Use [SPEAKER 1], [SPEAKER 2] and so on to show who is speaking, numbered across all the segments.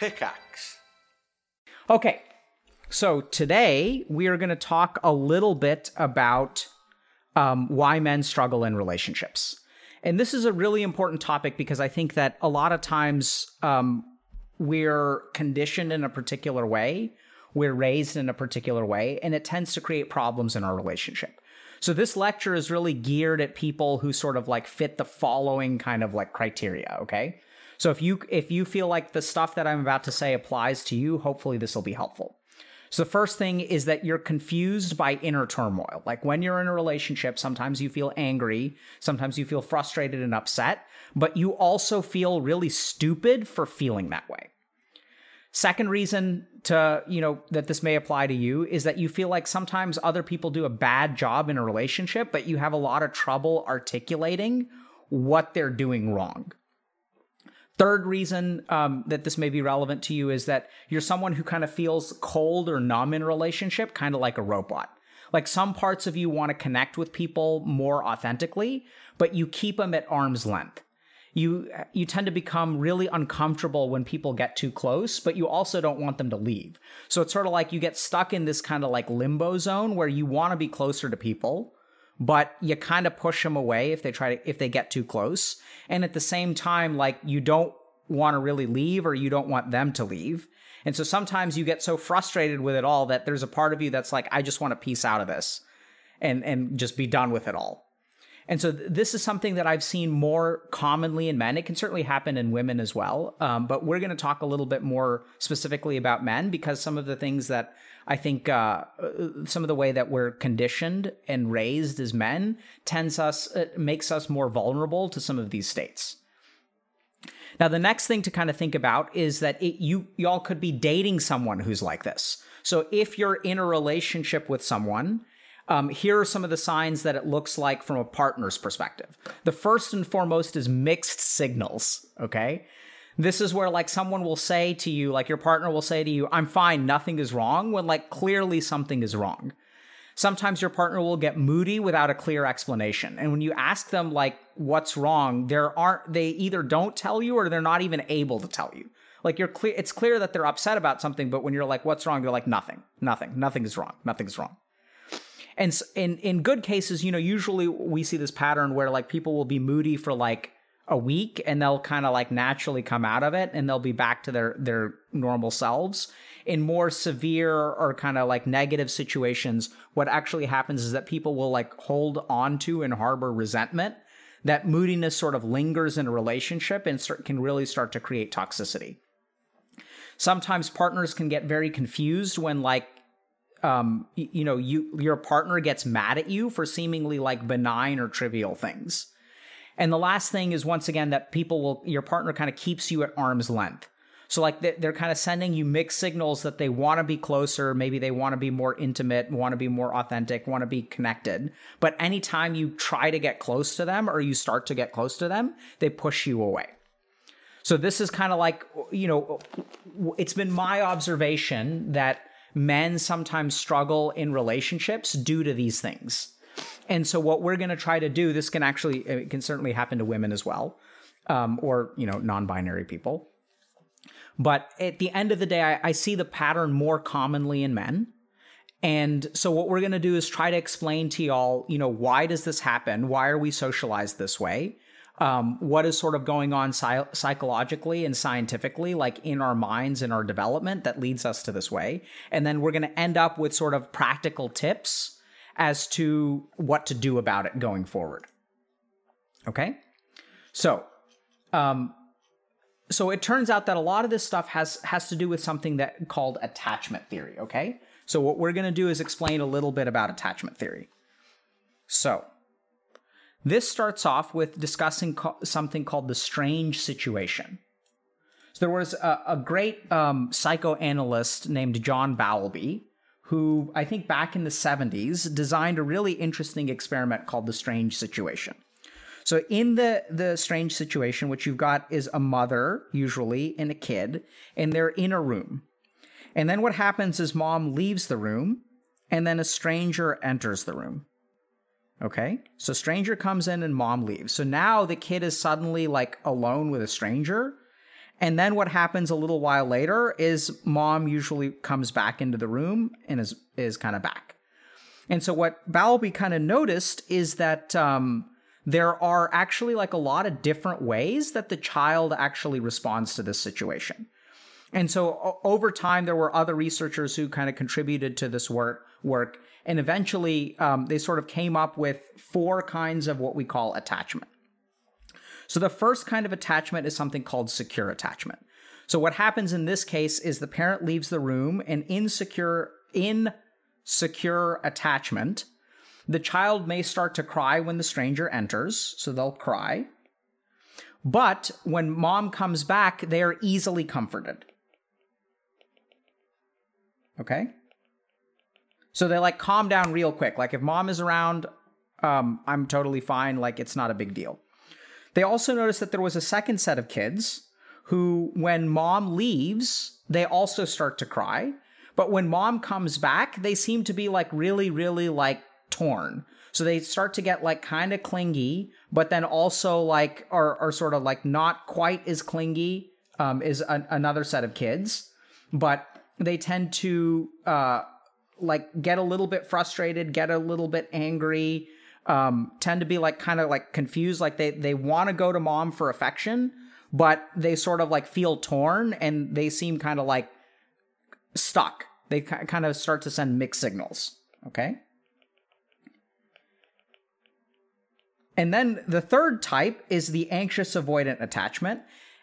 [SPEAKER 1] Pickaxe.
[SPEAKER 2] Okay, so today we are going to talk a little bit about um, why men struggle in relationships. And this is a really important topic because I think that a lot of times um, we're conditioned in a particular way, we're raised in a particular way, and it tends to create problems in our relationship. So this lecture is really geared at people who sort of like fit the following kind of like criteria, okay? So if you if you feel like the stuff that I'm about to say applies to you, hopefully this will be helpful. So the first thing is that you're confused by inner turmoil. Like when you're in a relationship, sometimes you feel angry, sometimes you feel frustrated and upset, but you also feel really stupid for feeling that way. Second reason to, you know, that this may apply to you is that you feel like sometimes other people do a bad job in a relationship, but you have a lot of trouble articulating what they're doing wrong. Third reason um, that this may be relevant to you is that you're someone who kind of feels cold or numb in a relationship, kind of like a robot. Like some parts of you want to connect with people more authentically, but you keep them at arm's length. You you tend to become really uncomfortable when people get too close, but you also don't want them to leave. So it's sort of like you get stuck in this kind of like limbo zone where you want to be closer to people, but you kind of push them away if they try to if they get too close. And at the same time like you don't want to really leave or you don't want them to leave. And so sometimes you get so frustrated with it all that there's a part of you that's like i just want to piece out of this and and just be done with it all and so th- this is something that I've seen more commonly in men. It can certainly happen in women as well. Um, but we're going to talk a little bit more specifically about men because some of the things that I think uh, uh, some of the way that we're conditioned and raised as men tends us uh, makes us more vulnerable to some of these states. Now, the next thing to kind of think about is that it, you y'all could be dating someone who's like this. So if you're in a relationship with someone um, here are some of the signs that it looks like from a partner's perspective. The first and foremost is mixed signals, okay? This is where like someone will say to you, like your partner will say to you, I'm fine, nothing is wrong, when like clearly something is wrong. Sometimes your partner will get moody without a clear explanation. And when you ask them like what's wrong, there aren't they either don't tell you or they're not even able to tell you. Like you're clear it's clear that they're upset about something, but when you're like, what's wrong? They're like, nothing, nothing, nothing is wrong, nothing is wrong and in in good cases, you know, usually we see this pattern where like people will be moody for like a week and they'll kind of like naturally come out of it and they'll be back to their their normal selves. In more severe or kind of like negative situations what actually happens is that people will like hold on to and harbor resentment. That moodiness sort of lingers in a relationship and start, can really start to create toxicity. Sometimes partners can get very confused when like um, you know, you your partner gets mad at you for seemingly like benign or trivial things. And the last thing is once again that people will your partner kind of keeps you at arm's length. So like they're kind of sending you mixed signals that they want to be closer, maybe they want to be more intimate, want to be more authentic, want to be connected. But anytime you try to get close to them or you start to get close to them, they push you away. So this is kind of like, you know, it's been my observation that men sometimes struggle in relationships due to these things. And so what we're going to try to do, this can actually, it can certainly happen to women as well, um, or, you know, non-binary people. But at the end of the day, I, I see the pattern more commonly in men. And so what we're going to do is try to explain to y'all, you know, why does this happen? Why are we socialized this way? Um, what is sort of going on psy- psychologically and scientifically, like in our minds and our development that leads us to this way. And then we're going to end up with sort of practical tips as to what to do about it going forward. Okay? So, um, so it turns out that a lot of this stuff has has to do with something that called attachment theory, okay? So what we're going to do is explain a little bit about attachment theory. So, this starts off with discussing co- something called the strange situation. So there was a, a great um, psychoanalyst named John Bowlby who I think back in the 70s designed a really interesting experiment called the strange situation. So in the the strange situation, what you've got is a mother usually and a kid, and they're in a room. And then what happens is mom leaves the room, and then a stranger enters the room. Okay. So stranger comes in and mom leaves. So now the kid is suddenly like alone with a stranger. And then what happens a little while later is mom usually comes back into the room and is is kind of back. And so what Bowlby kind of noticed is that um, there are actually like a lot of different ways that the child actually responds to this situation. And so o- over time, there were other researchers who kind of contributed to this work. Work, and eventually, um, they sort of came up with four kinds of what we call attachment. So the first kind of attachment is something called secure attachment. So what happens in this case is the parent leaves the room and in secure in secure attachment, the child may start to cry when the stranger enters, so they'll cry. But when mom comes back, they are easily comforted. Okay? So they like calm down real quick. Like if mom is around, um, I'm totally fine. Like it's not a big deal. They also noticed that there was a second set of kids who, when mom leaves, they also start to cry. But when mom comes back, they seem to be like really, really like torn. So they start to get like kind of clingy, but then also like are, are sort of like not quite as clingy um, is an, another set of kids. But they tend to uh, like get a little bit frustrated, get a little bit angry, um, tend to be like kind of like confused, like they they want to go to mom for affection, but they sort of like feel torn and they seem kind of like stuck. They kind of start to send mixed signals. Okay. And then the third type is the anxious avoidant attachment.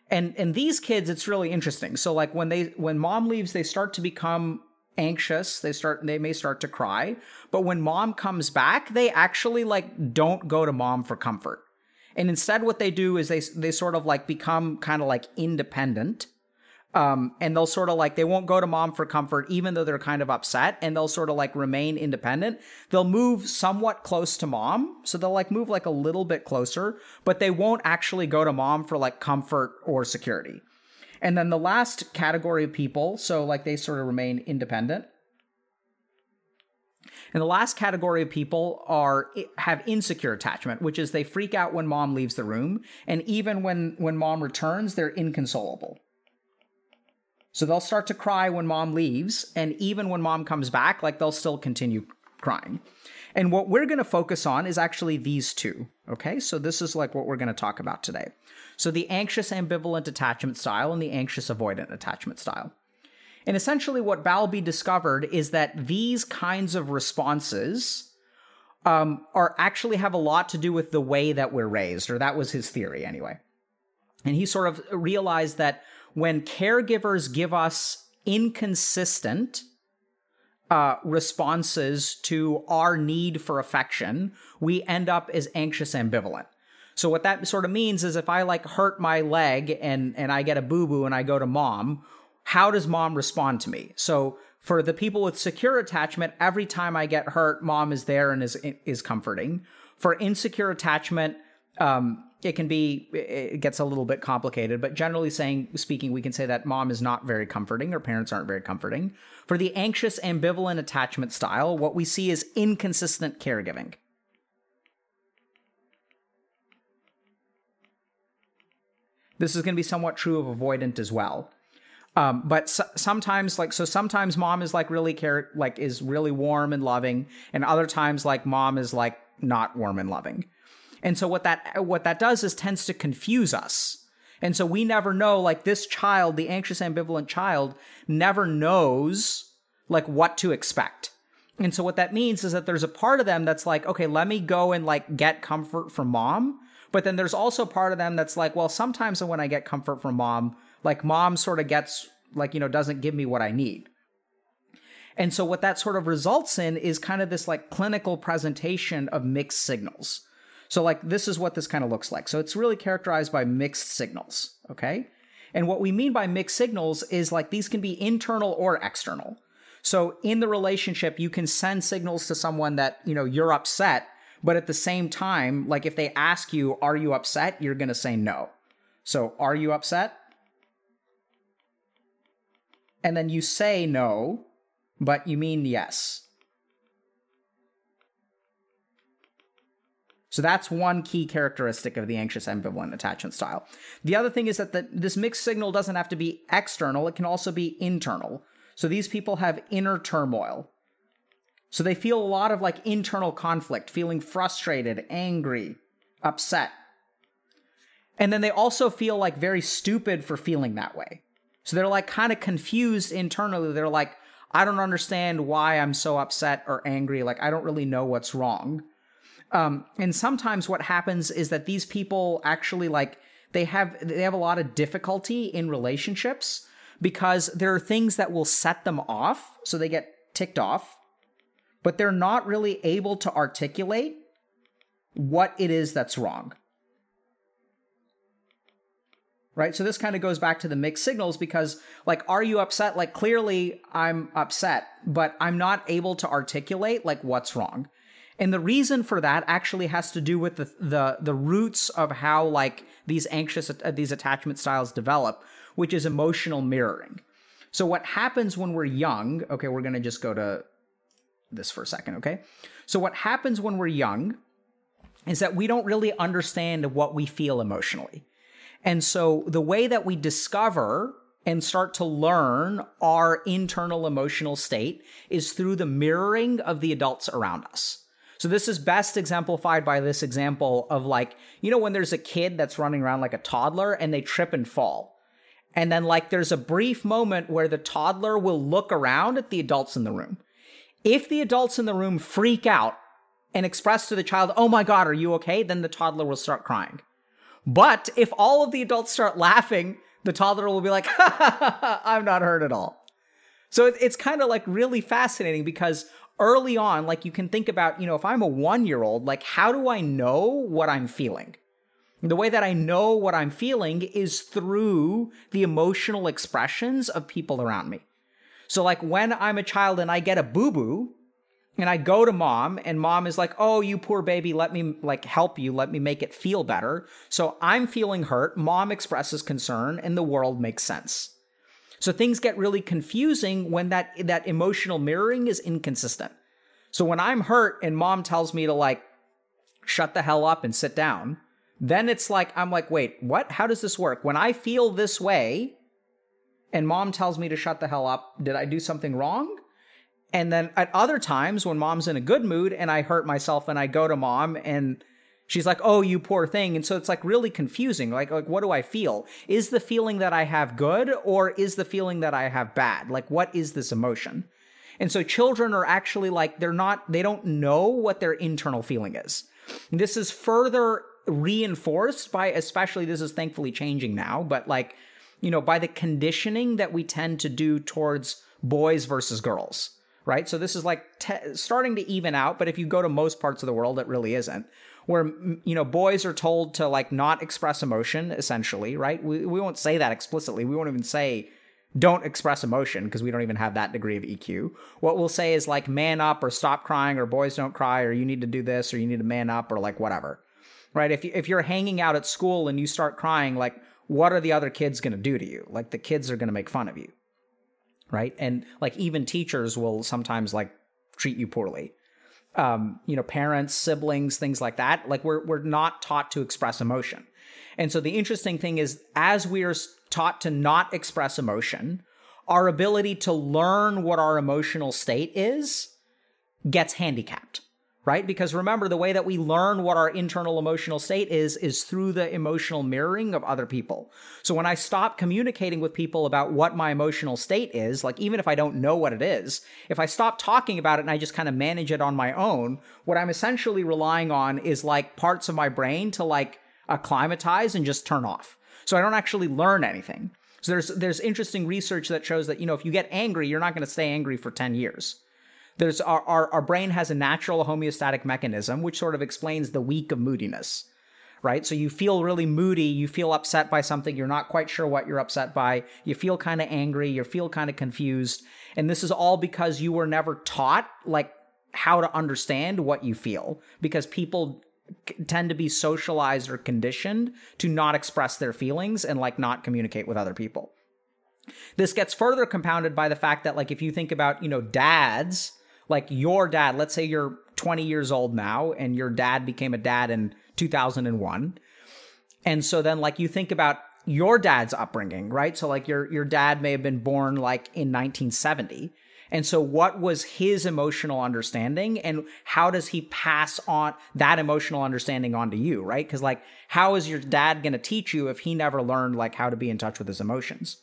[SPEAKER 2] And in these kids, it's really interesting. So like when they when mom leaves, they start to become anxious. They start they may start to cry. But when mom comes back they actually like don't go to mom for comfort. And instead what they do is they they sort of like become kind of like independent. Um, and they'll sort of like they won't go to mom for comfort even though they're kind of upset and they'll sort of like remain independent. They'll move somewhat close to mom so they'll like move like a little bit closer but they won't actually go to mom for like comfort or security and then the last category of people, so like they sort of remain independent. And the last category of people are have insecure attachment, which is they freak out when mom leaves the room, and even when when mom returns, they're inconsolable. So they'll start to cry when mom leaves, and even when mom comes back, like they'll still continue crying. And what we're going to focus on is actually these two. Okay, so this is like what we're going to talk about today. So the anxious ambivalent attachment style and the anxious avoidant attachment style. And essentially, what Bowlby discovered is that these kinds of responses um, are actually have a lot to do with the way that we're raised, or that was his theory anyway. And he sort of realized that when caregivers give us inconsistent uh, responses to our need for affection, we end up as anxious ambivalent. So what that sort of means is if I like hurt my leg and and I get a boo boo and I go to mom, how does mom respond to me? So for the people with secure attachment, every time I get hurt, mom is there and is is comforting. For insecure attachment, um, it can be it gets a little bit complicated, but generally saying speaking, we can say that mom is not very comforting or parents aren't very comforting. For the anxious ambivalent attachment style, what we see is inconsistent caregiving. This is going to be somewhat true of avoidant as well. Um, but so, sometimes, like, so sometimes mom is like really care, like, is really warm and loving, and other times, like, mom is like not warm and loving. And so what that what that does is tends to confuse us. And so we never know, like, this child, the anxious ambivalent child, never knows like what to expect. And so what that means is that there's a part of them that's like, okay, let me go and like get comfort from mom but then there's also part of them that's like, well, sometimes when I get comfort from mom, like mom sort of gets like, you know, doesn't give me what I need. And so what that sort of results in is kind of this like clinical presentation of mixed signals. So like this is what this kind of looks like. So it's really characterized by mixed signals, okay? And what we mean by mixed signals is like these can be internal or external. So in the relationship, you can send signals to someone that, you know, you're upset but at the same time, like if they ask you, are you upset? You're going to say no. So, are you upset? And then you say no, but you mean yes. So that's one key characteristic of the anxious ambivalent attachment style. The other thing is that the, this mixed signal doesn't have to be external, it can also be internal. So these people have inner turmoil. So they feel a lot of like internal conflict, feeling frustrated, angry, upset. And then they also feel like very stupid for feeling that way. So they're like kind of confused internally. They're like, I don't understand why I'm so upset or angry. Like, I don't really know what's wrong. Um, and sometimes what happens is that these people actually like they have they have a lot of difficulty in relationships because there are things that will set them off, so they get ticked off, but they're not really able to articulate what it is that's wrong. Right? So this kind of goes back to the mixed signals because like are you upset? Like clearly I'm upset, but I'm not able to articulate like what's wrong. And the reason for that actually has to do with the the the roots of how like these anxious uh, these attachment styles develop, which is emotional mirroring. So what happens when we're young, okay, we're going to just go to this for a second, okay? So what happens when we're young is that we don't really understand what we feel emotionally. And so the way that we discover and start to learn our internal emotional state is through the mirroring of the adults around us. So this is best exemplified by this example of like, you know, when there's a kid that's running around like a toddler and they trip and fall. And then like there's a brief moment where the toddler will look around at the adults in the room. If the adults in the room freak out and express to the child, oh my God, are you okay? Then the toddler will start crying. But if all of the adults start laughing, the toddler will be like, I'm not hurt at all. So it's kind of like really fascinating because early on, like you can think about, you know, if I'm a one year old, like how do I know what I'm feeling? The way that I know what I'm feeling is through the emotional expressions of people around me. So, like when I'm a child and I get a boo boo, and I go to mom, and mom is like, "Oh, you poor baby, let me like help you, let me make it feel better." So I'm feeling hurt. Mom expresses concern, and the world makes sense. So things get really confusing when that that emotional mirroring is inconsistent. So when I'm hurt and mom tells me to like shut the hell up and sit down, then it's like I'm like, "Wait, what? How does this work? When I feel this way and mom tells me to shut the hell up, did I do something wrong?" And then at other times when mom's in a good mood and I hurt myself and I go to mom and she's like, "Oh, you poor thing." And so it's like really confusing. Like like what do I feel? Is the feeling that I have good or is the feeling that I have bad? Like what is this emotion? And so children are actually like they're not they don't know what their internal feeling is. And this is further reinforced by especially this is thankfully changing now, but like you know, by the conditioning that we tend to do towards boys versus girls right? So this is like te- starting to even out, but if you go to most parts of the world, it really isn't where you know boys are told to like not express emotion essentially right? We, we won't say that explicitly. We won't even say don't express emotion because we don't even have that degree of eq what we'll say is like man up or stop crying or boys don't cry or you need to do this or you need to man up or like whatever right? If, you, if you're hanging out at school and you start crying like what are the other kids going to do to you? Like the kids are going to make fun of you right? And like even teachers will sometimes like treat you poorly um, you know, parents, siblings, things like that. Like we're we're not taught to express emotion. And so the interesting thing is as we are taught to not express emotion, our ability to learn what our emotional state is gets handicapped right? Because remember, the way that we learn what our internal emotional state is, is through the emotional mirroring of other people. So when I stop communicating with people about what my emotional state is, like even if I don't know what it is, if I stop talking about it and I just kind of manage it on my own, what I'm essentially relying on is like parts of my brain to like acclimatize and just turn off. So I don't actually learn anything. So there's there's interesting research that shows that you know if you get angry, you're not going to stay angry for 10 years there's our, our, our brain has a natural homeostatic mechanism which sort of explains the week of moodiness right? So you feel really moody you feel upset by something you're not quite sure what you're upset by you feel kind of angry you feel kind of confused and this is all because you were never taught like how to understand what you feel because people tend to be socialized or conditioned to not express their feelings and like not communicate with other people. This gets further compounded by the fact that like if you think about you know dads like your dad, let's say you're 20 years old now and your dad became a dad in 2001. And so then like you think about your dad's upbringing, right? So like your your dad may have been born like in 1970. And so what was his emotional understanding and how does he pass on that emotional understanding onto you, right? Cuz like how is your dad going to teach you if he never learned like how to be in touch with his emotions?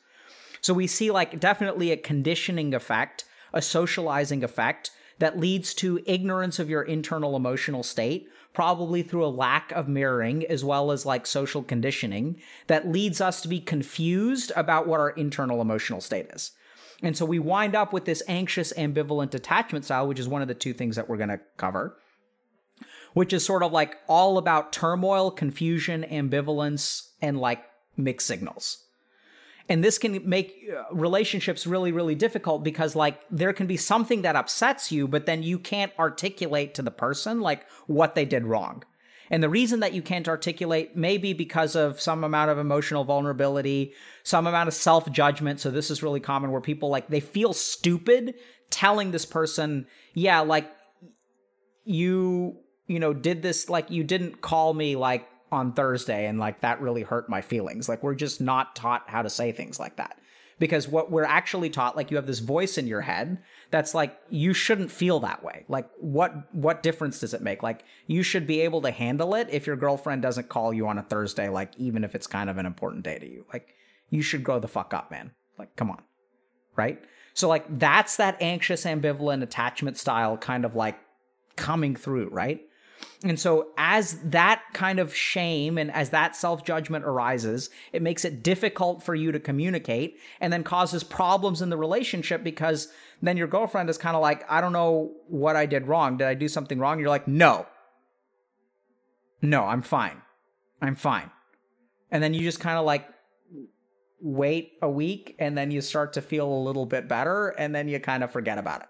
[SPEAKER 2] So we see like definitely a conditioning effect, a socializing effect that leads to ignorance of your internal emotional state, probably through a lack of mirroring as well as like social conditioning that leads us to be confused about what our internal emotional state is. And so we wind up with this anxious ambivalent attachment style, which is one of the two things that we're going to cover, which is sort of like all about turmoil, confusion, ambivalence, and like mixed signals and this can make uh, relationships really really difficult because like there can be something that upsets you but then you can't articulate to the person like what they did wrong. And the reason that you can't articulate may be because of some amount of emotional vulnerability some amount of self-judgment. So this is really common where people like they feel stupid telling this person yeah like you you know did this like you didn't call me like on Thursday and like that really hurt my feelings. Like we're just not taught how to say things like that. Because what we're actually taught like you have this voice in your head that's like you shouldn't feel that way. Like what what difference does it make? Like you should be able to handle it if your girlfriend doesn't call you on a Thursday like even if it's kind of an important day to you. Like you should grow the fuck up, man. Like come on. Right? So like that's that anxious ambivalent attachment style kind of like coming through, right? And so, as that kind of shame and as that self judgment arises, it makes it difficult for you to communicate and then causes problems in the relationship because then your girlfriend is kind of like, I don't know what I did wrong. Did I do something wrong? You're like, no. No, I'm fine. I'm fine. And then you just kind of like wait a week and then you start to feel a little bit better and then you kind of forget about it.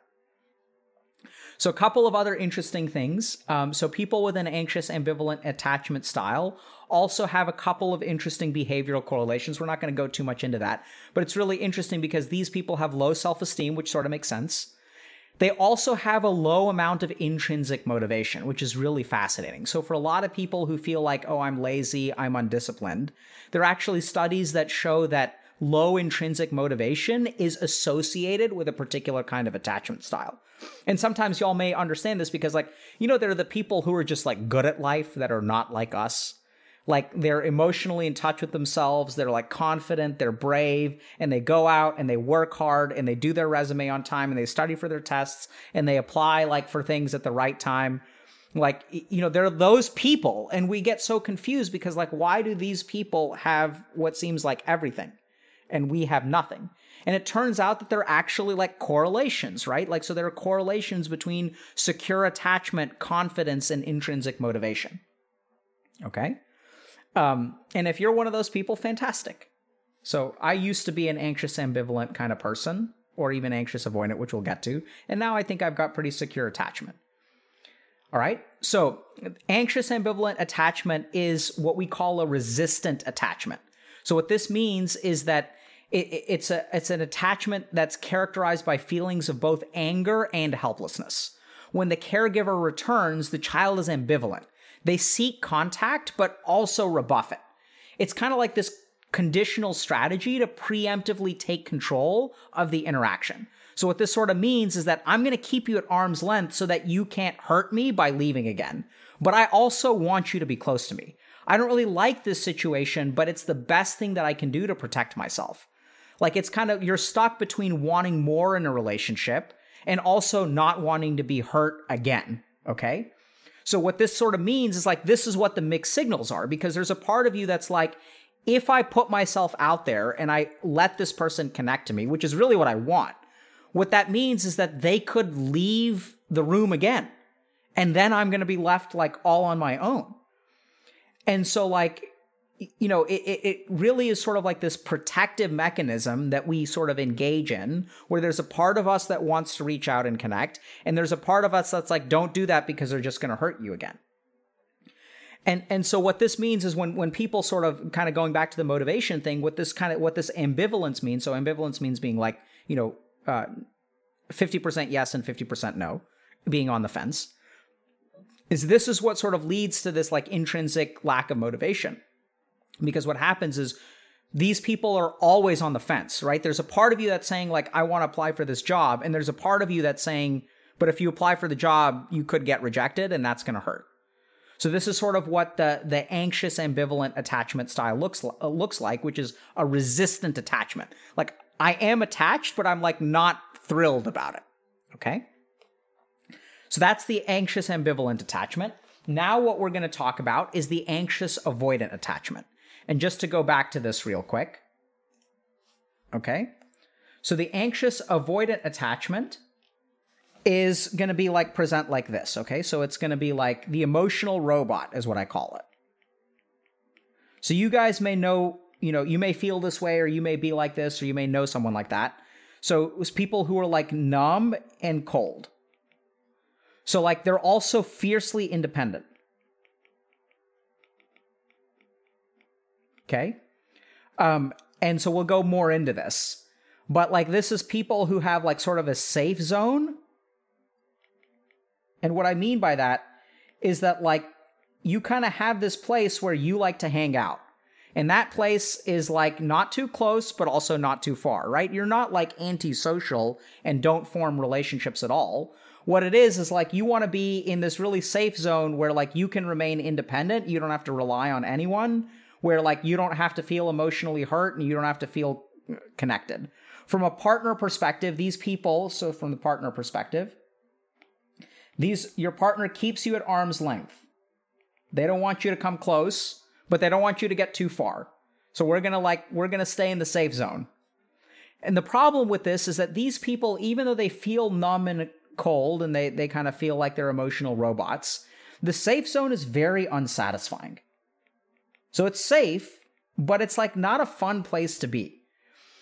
[SPEAKER 2] So, a couple of other interesting things. Um, so, people with an anxious ambivalent attachment style also have a couple of interesting behavioral correlations. We're not going to go too much into that, but it's really interesting because these people have low self esteem, which sort of makes sense. They also have a low amount of intrinsic motivation, which is really fascinating. So, for a lot of people who feel like, oh, I'm lazy, I'm undisciplined, there are actually studies that show that low intrinsic motivation is associated with a particular kind of attachment style. And sometimes y'all may understand this because, like, you know, there are the people who are just like good at life that are not like us. Like, they're emotionally in touch with themselves, they're like confident, they're brave, and they go out and they work hard and they do their resume on time and they study for their tests and they apply like for things at the right time like you know there are those people and we get so confused because like why do these people have what seems like everything and we have nothing. And it turns out that they're actually like correlations, right? Like, so there are correlations between secure attachment, confidence, and intrinsic motivation. Okay. Um, and if you're one of those people, fantastic. So I used to be an anxious, ambivalent kind of person, or even anxious avoidant, which we'll get to. And now I think I've got pretty secure attachment. All right. So anxious, ambivalent attachment is what we call a resistant attachment. So what this means is that it, it's a it's an attachment that's characterized by feelings of both anger and helplessness. When the caregiver returns, the child is ambivalent. They seek contact but also rebuff it. It's kind of like this conditional strategy to preemptively take control of the interaction. So what this sort of means is that I'm going to keep you at arm's length so that you can't hurt me by leaving again. But I also want you to be close to me. I don't really like this situation, but it's the best thing that I can do to protect myself. Like it's kind of, you're stuck between wanting more in a relationship and also not wanting to be hurt again. Okay. So what this sort of means is like, this is what the mixed signals are because there's a part of you that's like, if I put myself out there and I let this person connect to me, which is really what I want, what that means is that they could leave the room again. And then I'm going to be left like all on my own. And so, like, you know, it, it really is sort of like this protective mechanism that we sort of engage in, where there's a part of us that wants to reach out and connect, and there's a part of us that's like, don't do that because they're just going to hurt you again. And and so what this means is when when people sort of kind of going back to the motivation thing, what this kind of what this ambivalence means. So ambivalence means being like, you know, uh, 50% yes and 50% no, being on the fence, is this is what sort of leads to this like intrinsic lack of motivation. Because what happens is these people are always on the fence, right? There's a part of you that's saying, like, I want to apply for this job. And there's a part of you that's saying, but if you apply for the job, you could get rejected and that's going to hurt. So this is sort of what the the anxious ambivalent attachment style looks uh, looks like, which is a resistant attachment. Like I am attached, but I'm like not thrilled about it. Okay? So that's the anxious ambivalent attachment. Now what we're going to talk about is the anxious avoidant attachment. And just to go back to this real quick. Okay? So the anxious avoidant attachment is going to be like present like this, okay? So it's going to be like the emotional robot is what I call it. So you guys may know, you know, you may feel this way or you may be like this or you may know someone like that. So it was people who are like numb and cold. So like they're also fiercely independent. Okay? Um and so we'll go more into this. But like this is people who have like sort of a safe zone and what I mean by that is that, like, you kind of have this place where you like to hang out. And that place is like not too close, but also not too far, right? You're not like antisocial and don't form relationships at all. What it is is like you want to be in this really safe zone where like you can remain independent. You don't have to rely on anyone, where like you don't have to feel emotionally hurt and you don't have to feel connected. From a partner perspective, these people, so from the partner perspective, these your partner keeps you at arm's length. They don't want you to come close, but they don't want you to get too far. So we're going to like we're going to stay in the safe zone. And the problem with this is that these people even though they feel numb and cold and they they kind of feel like they're emotional robots, the safe zone is very unsatisfying. So it's safe, but it's like not a fun place to be.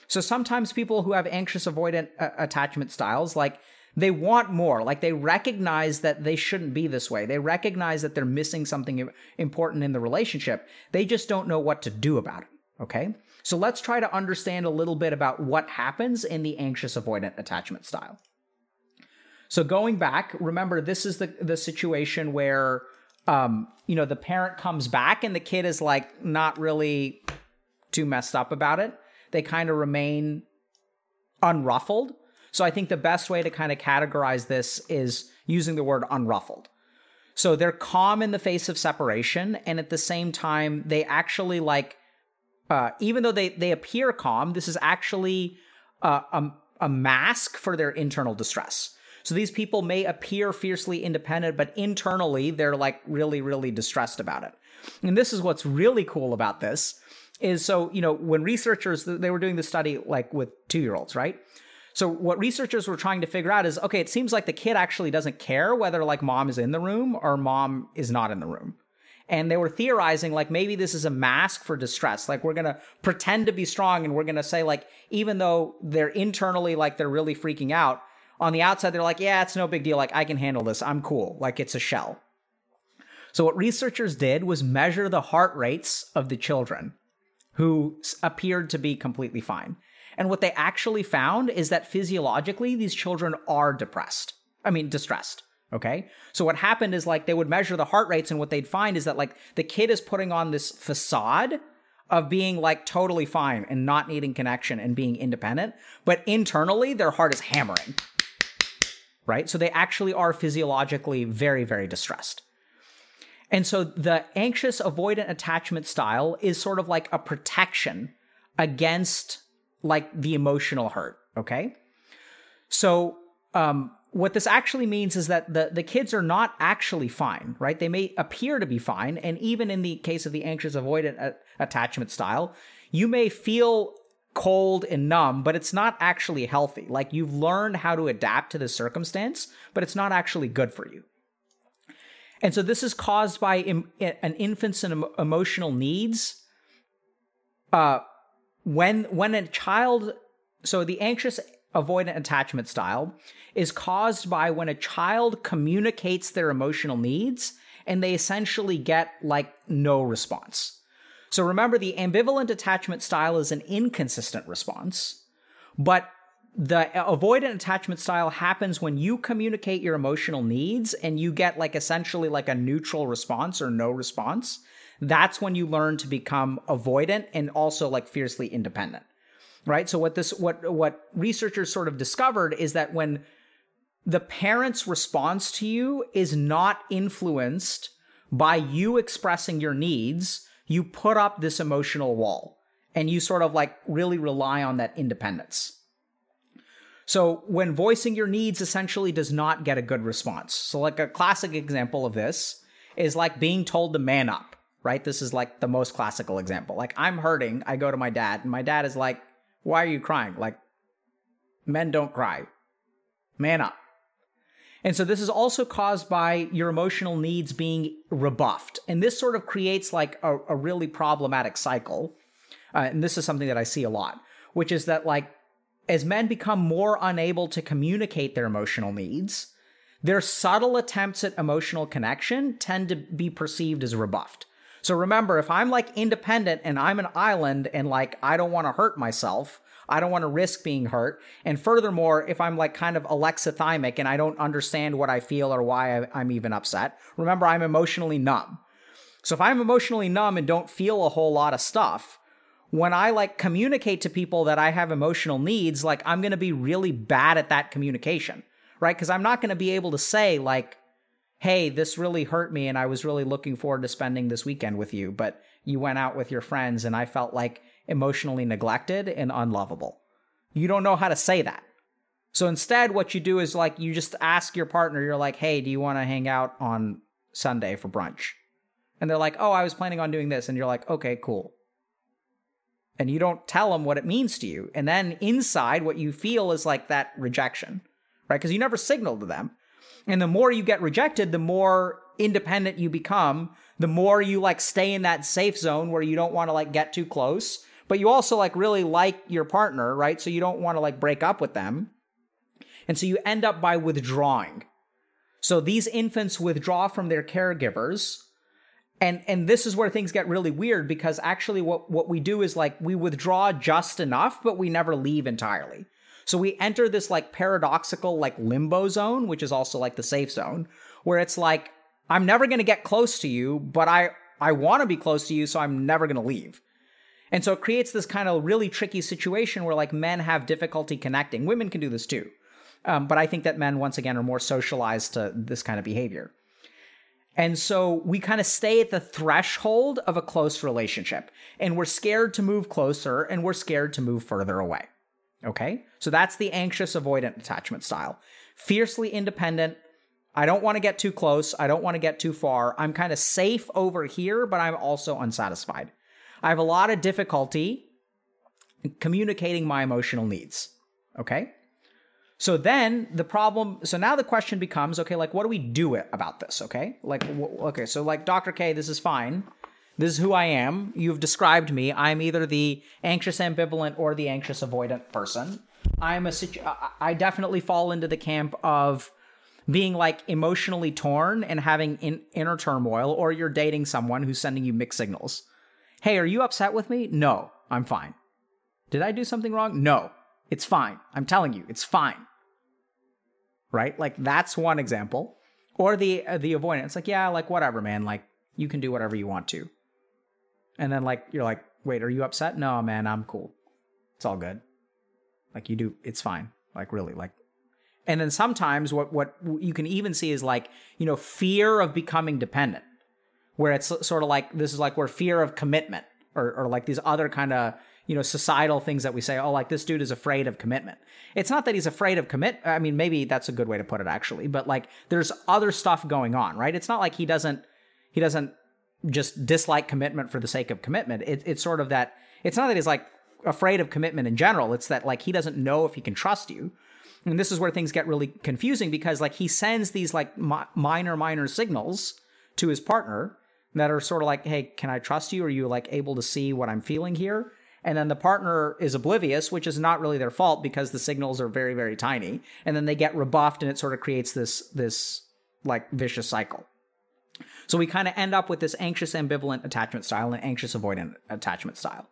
[SPEAKER 2] So sometimes people who have anxious avoidant uh, attachment styles like they want more. Like they recognize that they shouldn't be this way. They recognize that they're missing something important in the relationship. They just don't know what to do about it. Okay. So let's try to understand a little bit about what happens in the anxious avoidant attachment style. So going back, remember this is the the situation where um, you know, the parent comes back and the kid is like not really too messed up about it. They kind of remain unruffled. So I think the best way to kind of categorize this is using the word unruffled. So they're calm in the face of separation, and at the same time, they actually like, uh, even though they they appear calm, this is actually uh, a, a mask for their internal distress. So these people may appear fiercely independent, but internally they're like really, really distressed about it. And this is what's really cool about this is so you know when researchers they were doing the study like with two year olds, right? So what researchers were trying to figure out is okay, it seems like the kid actually doesn't care whether like mom is in the room or mom is not in the room. And they were theorizing like maybe this is a mask for distress. Like we're going to pretend to be strong and we're going to say like even though they're internally like they're really freaking out, on the outside they're like, "Yeah, it's no big deal. Like I can handle this. I'm cool." Like it's a shell. So what researchers did was measure the heart rates of the children who appeared to be completely fine. And what they actually found is that physiologically, these children are depressed. I mean, distressed. Okay. So what happened is like they would measure the heart rates, and what they'd find is that like the kid is putting on this facade of being like totally fine and not needing connection and being independent, but internally their heart is hammering. Right. So they actually are physiologically very, very distressed. And so the anxious avoidant attachment style is sort of like a protection against like the emotional hurt. Okay. So, um, what this actually means is that the, the kids are not actually fine, right? They may appear to be fine. And even in the case of the anxious avoidant a- attachment style, you may feel cold and numb, but it's not actually healthy. Like you've learned how to adapt to the circumstance, but it's not actually good for you. And so this is caused by Im- an infant's emotional needs uh, when when a child so the anxious avoidant attachment style is caused by when a child communicates their emotional needs and they essentially get like no response. So remember the ambivalent attachment style is an inconsistent response, but the avoidant attachment style happens when you communicate your emotional needs and you get like essentially like a neutral response or no response. That's when you learn to become avoidant and also like fiercely independent. Right? So what this what what researchers sort of discovered is that when the parent's response to you is not influenced by you expressing your needs, you put up this emotional wall and you sort of like really rely on that independence. So when voicing your needs essentially does not get a good response. So like a classic example of this is like being told to man up, right? This is like the most classical example. Like I'm hurting, I go to my dad and my dad is like, "Why are you crying?" Like men don't cry. Man up. And so this is also caused by your emotional needs being rebuffed. And this sort of creates like a, a really problematic cycle. Uh, and this is something that I see a lot, which is that like as men become more unable to communicate their emotional needs, their subtle attempts at emotional connection tend to be perceived as rebuffed. So remember, if I'm like independent and I'm an island and like I don't want to hurt myself, I don't want to risk being hurt. And furthermore, if I'm like kind of alexithymic and I don't understand what I feel or why I'm even upset, remember, I'm emotionally numb. So if I'm emotionally numb and don't feel a whole lot of stuff, when I like communicate to people that I have emotional needs, like I'm going to be really bad at that communication, right? Because I'm not going to be able to say, like, hey, this really hurt me and I was really looking forward to spending this weekend with you, but you went out with your friends and I felt like emotionally neglected and unlovable. You don't know how to say that. So instead, what you do is like you just ask your partner, you're like, hey, do you want to hang out on Sunday for brunch? And they're like, oh, I was planning on doing this. And you're like, okay, cool and you don't tell them what it means to you. And then inside, what you feel is like that rejection, right? Because you never signal to them. And the more you get rejected, the more independent you become, the more you like stay in that safe zone where you don't want to like get too close, but you also like really like your partner, right? So you don't want to like break up with them. And so you end up by withdrawing. So these infants withdraw from their caregivers and and this is where things get really weird because actually what what we do is like we withdraw just enough but we never leave entirely so we enter this like paradoxical like limbo zone which is also like the safe zone where it's like i'm never going to get close to you but i i want to be close to you so i'm never going to leave and so it creates this kind of really tricky situation where like men have difficulty connecting women can do this too um, but i think that men once again are more socialized to this kind of behavior and so we kind of stay at the threshold of a close relationship and we're scared to move closer and we're scared to move further away. Okay? So that's the anxious avoidant attachment style. Fiercely independent. I don't want to get too close. I don't want to get too far. I'm kind of safe over here, but I'm also unsatisfied. I have a lot of difficulty communicating my emotional needs. Okay? So then the problem, so now the question becomes, okay, like what do we do about this? Okay, like okay, so like Dr. K, this is fine. This is who I am. You've described me. I'm either the anxious ambivalent or the anxious avoidant person. I'm a I definitely fall into the camp of being like emotionally torn and having in, inner turmoil, or you're dating someone who's sending you mixed signals. Hey, are you upset with me? No, I'm fine. Did I do something wrong? No, it's fine. I'm telling you, it's fine right? Like that's one example. Or the uh, the avoidance, like yeah, like whatever, man. Like you can do whatever you want to. And then like you're like, wait, are you upset? No, man, I'm cool. It's all good. Like you do, it's fine. Like really, like. And then sometimes what what you can even see is like you know fear of becoming dependent, where it's sort of like this is like where fear of commitment or or like these other kind of you know societal things that we say oh like this dude is afraid of commitment. It's not that he's afraid of commit i mean maybe that's a good way to put it actually but like there's other stuff going on right? It's not like he doesn't he doesn't just dislike commitment for the sake of commitment. It, it's sort of that it's not that he's like afraid of commitment in general. It's that like he doesn't know if he can trust you. And this is where things get really confusing because like he sends these like mi- minor minor signals to his partner that are sort of like hey can i trust you are you like able to see what i'm feeling here and then the partner is oblivious, which is not really their fault because the signals are very, very tiny. And then they get rebuffed and it sort of creates this, this like vicious cycle. So we kind of end up with this anxious ambivalent attachment style and anxious avoidant attachment style.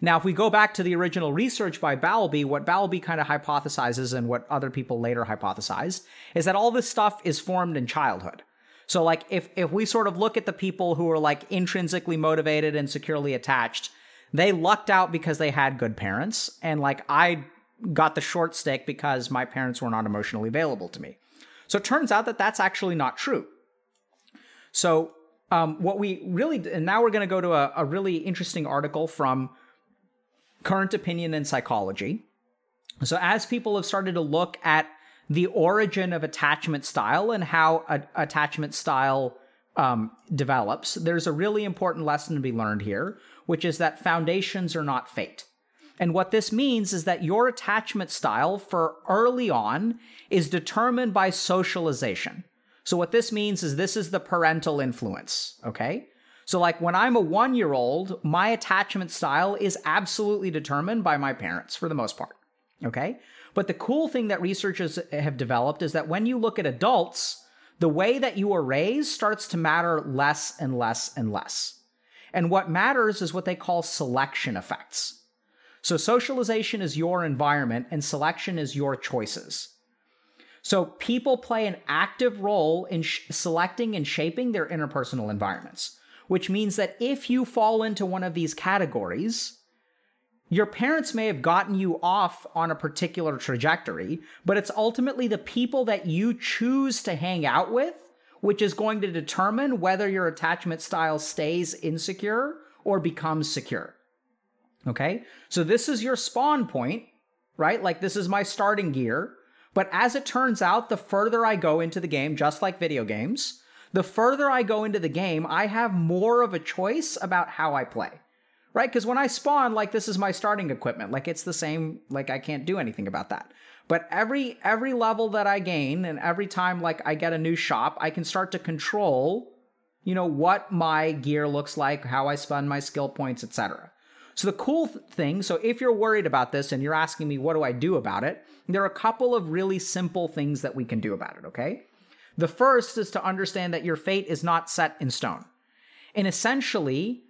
[SPEAKER 2] Now, if we go back to the original research by Bowlby, what Bowlby kind of hypothesizes and what other people later hypothesized is that all this stuff is formed in childhood. So like if if we sort of look at the people who are like intrinsically motivated and securely attached, they lucked out because they had good parents and like I got the short stick because my parents were not emotionally available to me. So it turns out that that's actually not true. So um, what we really and now we're going to go to a, a really interesting article from current opinion in psychology. So, as people have started to look at the origin of attachment style and how a, attachment style um, develops, there's a really important lesson to be learned here, which is that foundations are not fate. And what this means is that your attachment style for early on is determined by socialization. So, what this means is this is the parental influence, okay? So, like when I'm a one year old, my attachment style is absolutely determined by my parents for the most part. Okay. But the cool thing that researchers have developed is that when you look at adults, the way that you are raised starts to matter less and less and less. And what matters is what they call selection effects. So, socialization is your environment and selection is your choices. So, people play an active role in sh- selecting and shaping their interpersonal environments which means that if you fall into one of these categories, your parents may have gotten you off on a particular trajectory, but it's ultimately the people that you choose to hang out with, which is going to determine whether your attachment style stays insecure or becomes secure. Okay? So this is your spawn point, right? Like this is my starting gear. But as it turns out, the further I go into the game, just like video games, the further I go into the game, I have more of a choice about how I play. Right? Because when I spawn, like this is my starting equipment. Like it's the same, like I can't do anything about that. But every every level that I gain and every time like I get a new shop, I can start to control, you know, what my gear looks like, how I spend my skill points, etc. So the cool th- thing, so if you're worried about this and you're asking me what do I do about it, there are a couple of really simple things that we can do about it, okay? The first is to understand that your fate is not set in stone. And essentially,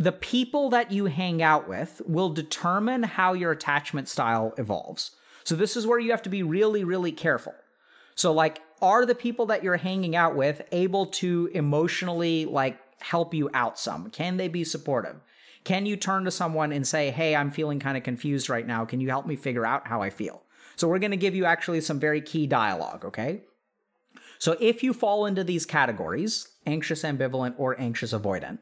[SPEAKER 2] the people that you hang out with will determine how your attachment style evolves. So, this is where you have to be really, really careful. So, like, are the people that you're hanging out with able to emotionally, like, help you out some? Can they be supportive? Can you turn to someone and say, hey, I'm feeling kind of confused right now. Can you help me figure out how I feel? So, we're going to give you actually some very key dialogue, okay? So if you fall into these categories, anxious ambivalent or anxious avoidant,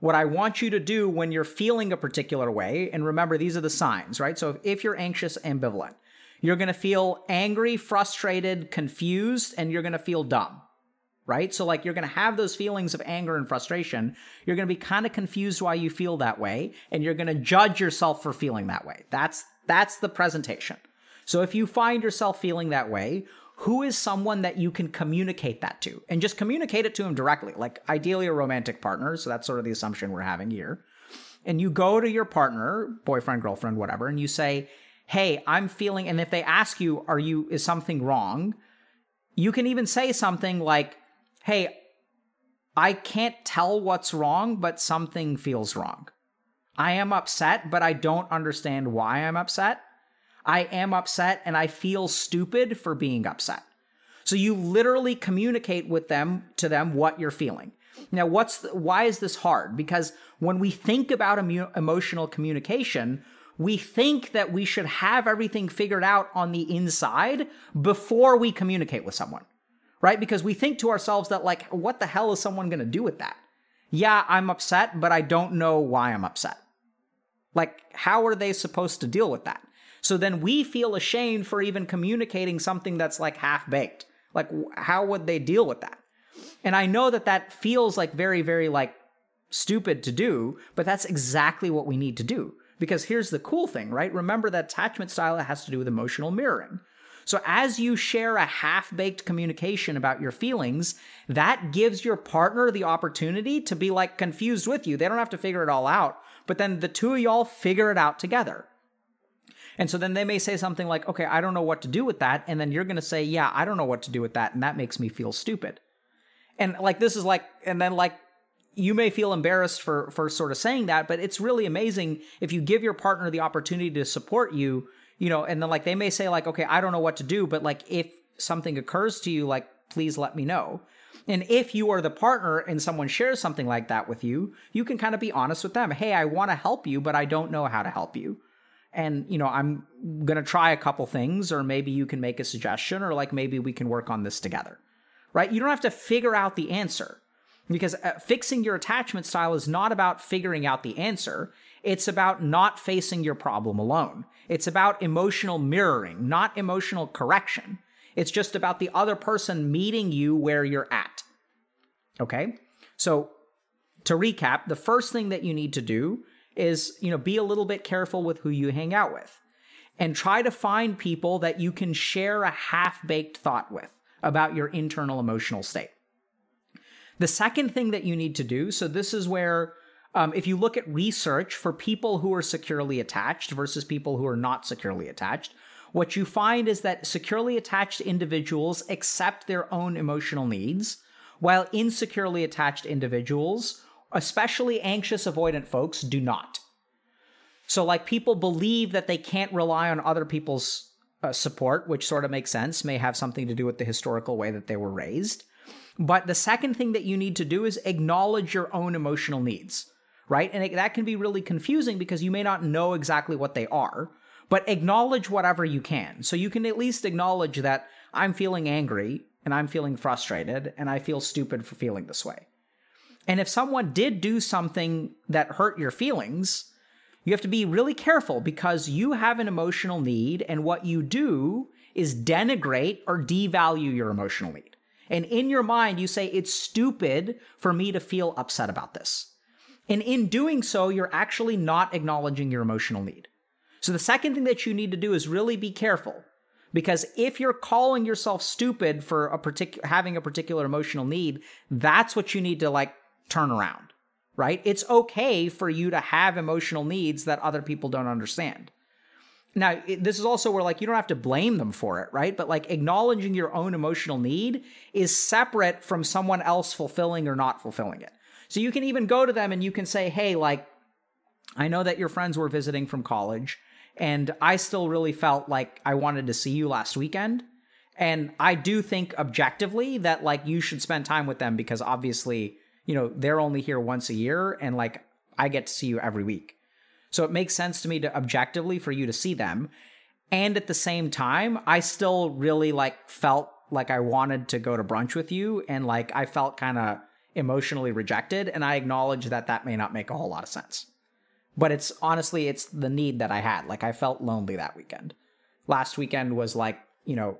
[SPEAKER 2] what I want you to do when you're feeling a particular way, and remember these are the signs, right? So if you're anxious ambivalent, you're going to feel angry, frustrated, confused, and you're going to feel dumb. Right? So, like, you're going to have those feelings of anger and frustration. You're going to be kind of confused why you feel that way, and you're going to judge yourself for feeling that way. That's that's the presentation. So, if you find yourself feeling that way, who is someone that you can communicate that to? And just communicate it to him directly. Like ideally a romantic partner so that's sort of the assumption we're having here. And you go to your partner boyfriend girlfriend whatever and you say hey i'm feeling and if they ask you are you is something wrong? You can even say something like hey i can't tell what's wrong but something feels wrong. I am upset but i don't understand why i'm upset I am upset and I feel stupid for being upset. So you literally communicate with them to them what you're feeling. Now, what's the, why is this hard? Because when we think about emotional communication, we think that we should have everything figured out on the inside before we communicate with someone, right? Because we think to ourselves that, like, what the hell is someone going to do with that? Yeah, I'm upset, but I don't know why I'm upset. Like, how are they supposed to deal with that? So then we feel ashamed for even communicating something that's like half baked. Like, how would they deal with that? And I know that that feels like very, very like stupid to do, but that's exactly what we need to do. Because here's the cool thing, right? Remember that attachment style has to do with emotional mirroring. So as you share a half baked communication about your feelings, that gives your partner the opportunity to be like confused with you. They don't have to figure it all out, but then the two of y'all figure it out together. And so then they may say something like, okay, I don't know what to do with that. And then you're going to say, yeah, I don't know what to do with that. And that makes me feel stupid. And like, this is like, and then like, you may feel embarrassed for for sort of saying that, but it's really amazing if you give your partner the opportunity to support you, you know, and then like they may say like, okay, I don't know what to do, but like if something occurs to you, like please let me know. And if you are the partner and someone shares something like that with you, you can kind of be honest with them. Hey, I want to help you, but I don't know how to help you. And, you know, I'm to try a couple things, or maybe you can make a suggestion, or like maybe we can work on this together. Right? You don't have to figure out the answer because uh, fixing your attachment style is not about figuring out the answer. It's about not facing your problem alone. It's about emotional mirroring, not emotional correction. It's just about the other person meeting you where you're at. Okay? So, to recap, the first thing that you need to do is, you know, be a little bit careful with who you hang out with and try to find people that you can share a half-baked thought with about your internal emotional state. The second thing that you need to do, so this is where um, if you look at research for people who are securely attached versus people who are not securely attached, what you find is that securely attached individuals accept their own emotional needs, while insecurely attached individuals, especially anxious avoidant folks, do not. So, like, people believe that they can't rely on other people's uh, support, which sort of makes sense, may have something to do with the historical way that they were raised. But the second thing that you need to do is acknowledge your own emotional needs, right? And it, that can be really confusing because you may not know exactly what they are but acknowledge whatever you can. So you can at least acknowledge that I'm feeling angry and I'm feeling frustrated and I feel stupid for feeling this way. And if someone did do something that hurt your feelings, you have to be really careful because you have an emotional need, and what you do is denigrate or devalue your emotional need. And in your mind, you say, it's stupid for me to feel upset about this. And in doing so, you're actually not acknowledging your emotional need. So the second thing that you need to do is really be careful. Because if you're calling yourself stupid for a particular having a particular emotional need, that's what you need to like turn around. Right? It's okay for you to have emotional needs that other people don't understand. Now, this is also where like you don't have to blame them for it, right? But like acknowledging your own emotional need is separate from someone else fulfilling or not fulfilling it. So you can even go to them and you can say, "Hey, like I know that your friends were visiting from college and I still really felt like I wanted to see you last weekend. And I do think objectively that like you should spend time with them because obviously, you know, they're only here once a year and like I get to see you every week. So it makes sense to me to objectively for you to see them. And at the same time, I still really like felt like I wanted to go to brunch with you and like I felt kind of emotionally rejected and I acknowledge that that may not make a whole lot of sense but it's honestly it's the need that I had. Like I felt lonely that weekend. Last weekend was like, you know,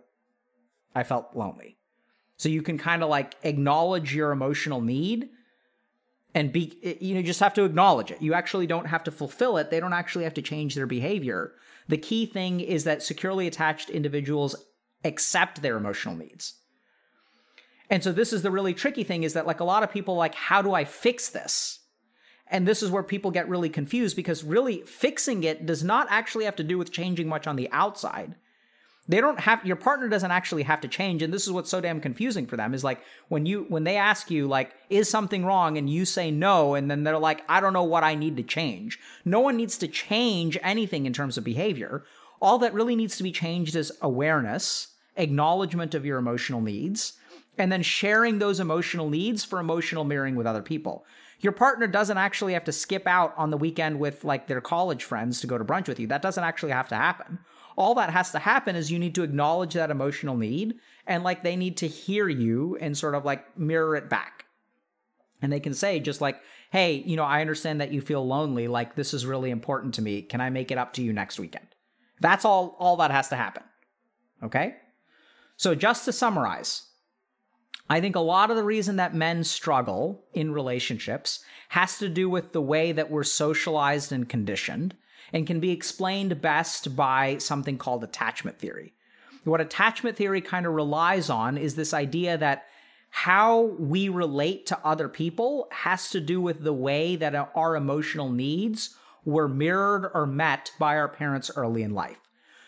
[SPEAKER 2] I felt lonely. So you can kind of like acknowledge your emotional need and be you know just have to acknowledge it. You actually don't have to fulfill it. They don't actually have to change their behavior. The key thing is that securely attached individuals accept their emotional needs. And so this is the really tricky thing is that like a lot of people like how do I fix this? And this is where people get really confused because really fixing it does not actually have to do with changing much on the outside. They don't have your partner doesn't actually have to change and this is what's so damn confusing for them is like when you when they ask you like is something wrong and you say no and then they're like I don't know what I need to change. No one needs to change anything in terms of behavior. All that really needs to be changed is awareness, acknowledgement of your emotional needs, and then sharing those emotional needs for emotional mirroring with other people your partner doesn't actually have to skip out on the weekend with like their college friends to go to brunch with you. That doesn't actually have to happen. All that has to happen is you need to acknowledge that emotional need and like they need to hear you and sort of like mirror it back. And they can say just like, "Hey, you know, I understand that you feel lonely. Like this is really important to me. Can I make it up to you next weekend?" That's all all that has to happen. Okay? So just to summarize, I think a lot of the reason that men struggle in relationships has to do with the way that we're socialized and conditioned and can be explained best by something called attachment theory. What attachment theory kind of relies on is this idea that how we relate to other people has to do with the way that our emotional needs were mirrored or met by our parents early in life.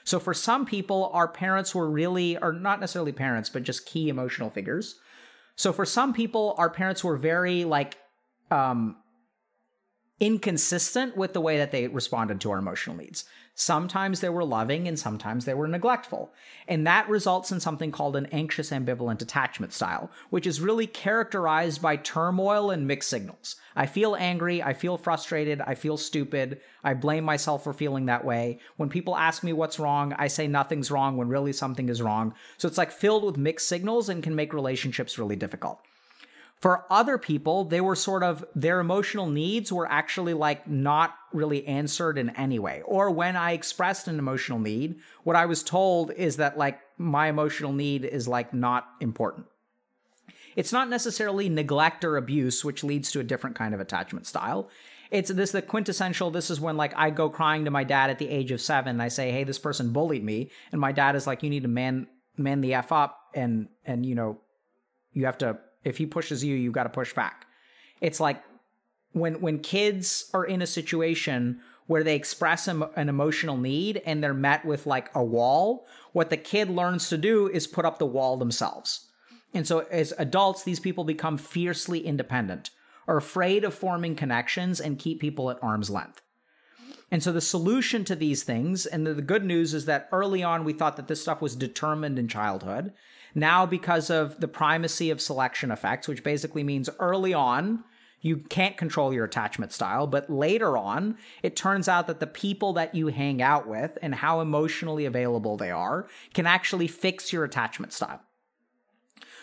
[SPEAKER 2] So for some people, our parents were really, or not necessarily parents, but just key emotional figures. So for some people, our parents were very like um, inconsistent with the way that they responded to our emotional needs. Sometimes they were loving and sometimes they were neglectful. And that results in something called an anxious ambivalent attachment style, which is really characterized by turmoil and mixed signals. I feel angry, I feel frustrated, I feel stupid, I blame myself for feeling that way. When people ask me what's wrong, I say nothing's wrong when really something is wrong. So it's like filled with mixed signals and can make relationships really difficult. For other people, they were sort of, their emotional needs were actually like not really answered in any way. Or when I expressed an emotional need, what I was told is that like my emotional need is like not important. It's not necessarily neglect or abuse, which leads to a different kind of attachment style. It's this the quintessential. This is when like I go crying to my dad at the age of seven. And I say, "Hey, this person bullied me," and my dad is like, "You need to man man the f up, and and you know, you have to if he pushes you, you've got to push back. It's like when when kids are in a situation where they express an emotional need and they're met with like a wall, what the kid learns to do is put up the wall themselves. And so as adults, these people become fiercely independent, are afraid of forming connections and keep people at arm's length. And so the solution to these things, and the, good news is that early on we thought that this stuff was determined in childhood. Now, because of the primacy of selection effects, which basically means early on, you can't control your attachment style, but later on, it turns out that the people that you hang out with and how emotionally available they are can actually fix your attachment style.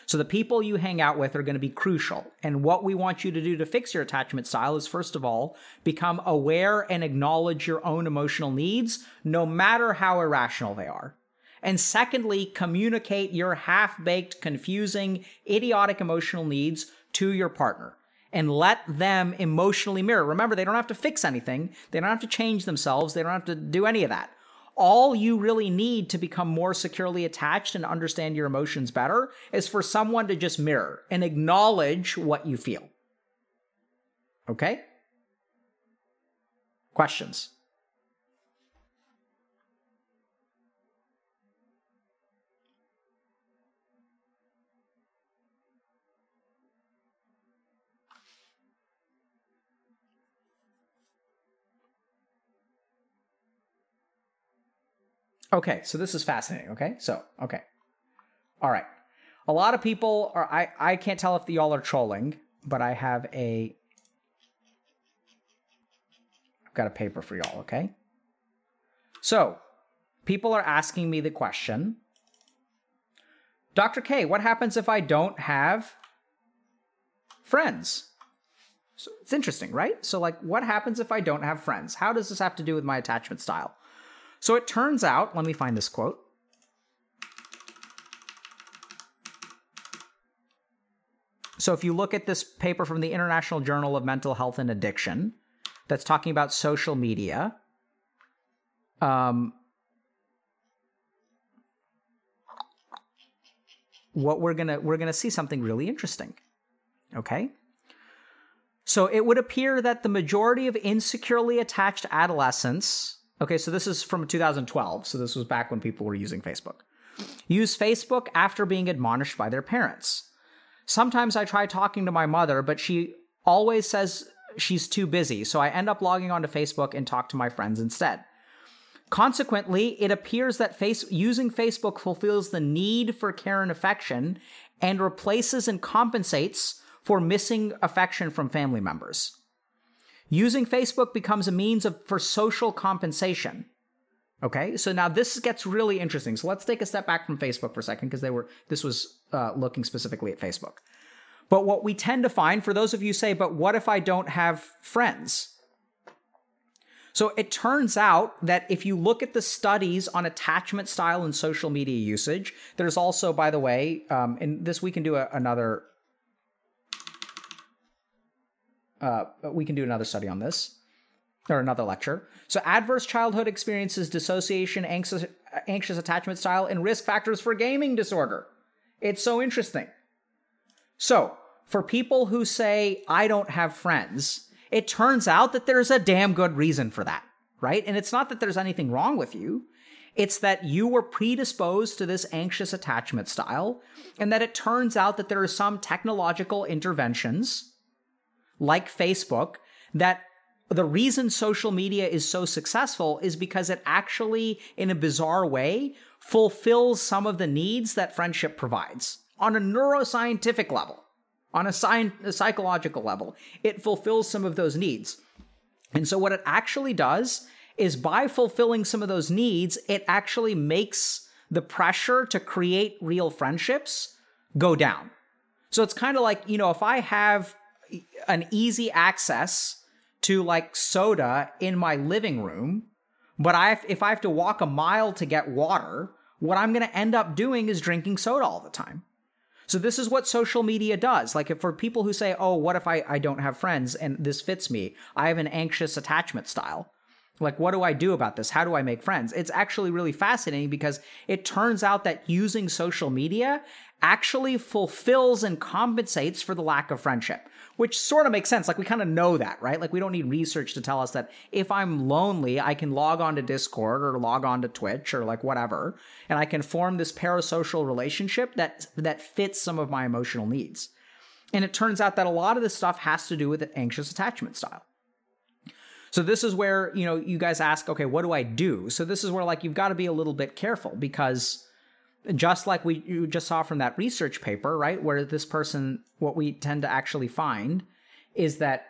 [SPEAKER 2] So the people you hang out with are going to be crucial. And what we want you to do to fix your attachment style is first of all, become aware and acknowledge your own emotional needs, no matter how irrational they are. And secondly, communicate your half baked, confusing, idiotic emotional needs to your partner and let them emotionally mirror. Remember, they don't have to fix anything, they don't have to change themselves, they don't have to do any of that. All you really need to become more securely attached and understand your emotions better is for someone to just mirror and acknowledge what you feel. Okay? Questions? Okay, so this is fascinating. Okay, so okay, all right. A lot of people are. I I can't tell if the y'all are trolling, but I have a. I've got a paper for y'all. Okay. So, people are asking me the question. Dr. K, what happens if I don't have friends? So it's interesting, right? So, like, what happens if I don't have friends? How does this have to do with my attachment style? So it turns out, let me find this quote. So if you look at this paper from the International Journal of Mental Health and Addiction, that's talking about social media. Um, what we're gonna we're gonna see something really interesting. Okay. So it would appear that the majority of insecurely attached adolescents Okay, so this is from 2012. So this was back when people were using Facebook. Use Facebook after being admonished by their parents. Sometimes I try talking to my mother, but she always says she's too busy, so I end up logging onto Facebook and talk to my friends instead. Consequently, it appears that face- using Facebook fulfills the need for care and affection and replaces and compensates for missing affection from family members. Using Facebook becomes a means of for social compensation. Okay, so now this gets really interesting. So let's take a step back from Facebook for a second because they were this was uh, looking specifically at Facebook. But what we tend to find, for those of you say, but what if I don't have friends? So it turns out that if you look at the studies on attachment style and social media usage, there's also, by the way, um, and this we can do a, another uh, we can do another study on this or another lecture. So, adverse childhood experiences, dissociation, anxious, anxious attachment style, and risk factors for gaming disorder. It's so interesting. So, for people who say, I don't have friends, it turns out that there's a damn good reason for that, right? And it's not that there's anything wrong with you. It's that you were predisposed to this anxious attachment style, and that it turns out that there are some technological interventions like Facebook, that the reason social media is so successful is because it actually, in a bizarre way, fulfills some of the needs that friendship provides on a neuroscientific level, on a, sci- a psychological level. It fulfills some of those needs. And so, what it actually does is by fulfilling some of those needs, it actually makes the pressure to create real friendships go down. So, it's kind of like, you know, if I have an easy access to like soda in my living room, but I have, if I have to walk a mile to get water, what I'm going to end up doing is drinking soda all the time. So this is what social media does. Like if for people who say, "Oh, what if I I don't have friends and this fits me? I have an anxious attachment style." Like what do I do about this? How do I make friends? It's actually really fascinating because it turns out that using social media actually fulfills and compensates for the lack of friendship which sort of makes sense. Like we kind of know that, right? Like we don't need research to tell us that if I'm lonely, I can log on to Discord or log on to Twitch or like whatever, and I can form this parasocial relationship that that fits some of my emotional needs. And it turns out that a lot of this stuff has to do with anxious attachment style. So this is where, you know, you guys ask, okay, what do I do? So this is where like you've got to be a little bit careful because just like we you just saw from that research paper, right, where this person, what we tend to actually find is that,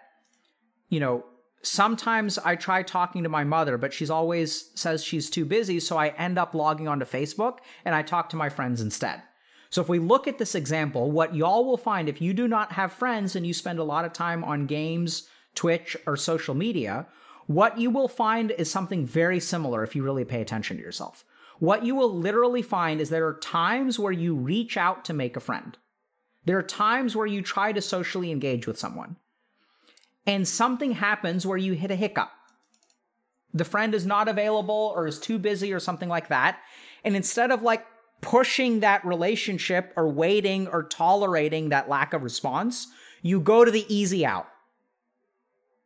[SPEAKER 2] you know, sometimes I try talking to my mother, but she's always says she's too busy, so I end up logging onto Facebook and I talk to my friends instead. So if we look at this example, what y'all will find if you do not have friends and you spend a lot of time on games, Twitch, or social media, what you will find is something very similar if you really pay attention to yourself what you will literally find is there are times where you reach out to make a friend. There are times where you try to socially engage with someone. And something happens where you hit a hiccup. The friend is not available or is too busy or something like that. And instead of like pushing that relationship or waiting or tolerating that lack of response, you go to the easy out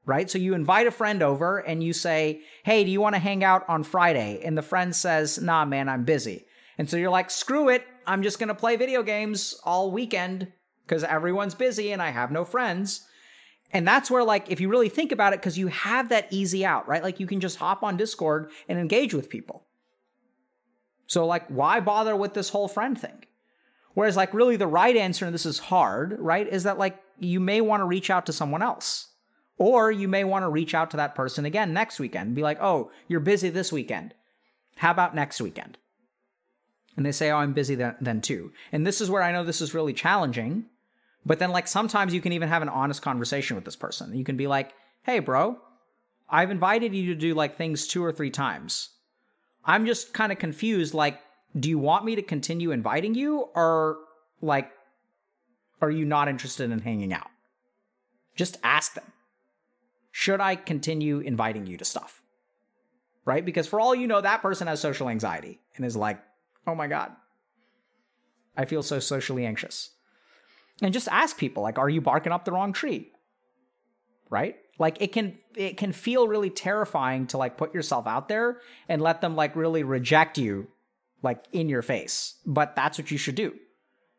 [SPEAKER 2] right? So you invite a friend over and you say, Hey, do you want to hang out on Friday? And the friend says, Nah, man, I'm busy. And so you're like, Screw it. I'm just going to play video games all weekend because everyone's busy and I have no friends. And that's where, like, if you really think about it, because you have that easy out, right? Like, you can just hop on Discord and engage with people. So, like, why bother with this whole friend thing? Whereas, like, really the right answer, and this is hard, right, is that, like, you may want to reach out to someone else or you may want to reach out to that person again next weekend and be like, oh, you're busy this weekend. How about next weekend? And they say, oh, I'm busy then, then too. And this is where I know this is really challenging. But then, like, sometimes you can even have an honest conversation with this person. You can be like, hey, bro, I've invited you to do like things two or three times. I'm just kind of confused. Like, do you want me to continue inviting you or like, are you not interested in hanging out? Just ask them should I continue inviting you to stuff? Right? Because for all you know, that person has social anxiety and is like, oh my God, I feel so socially anxious. And just ask people, like, are you barking up the wrong tree? Right? Like it can it can feel really terrifying to like put yourself out there and let them like really reject you like in your face. But that's what you should do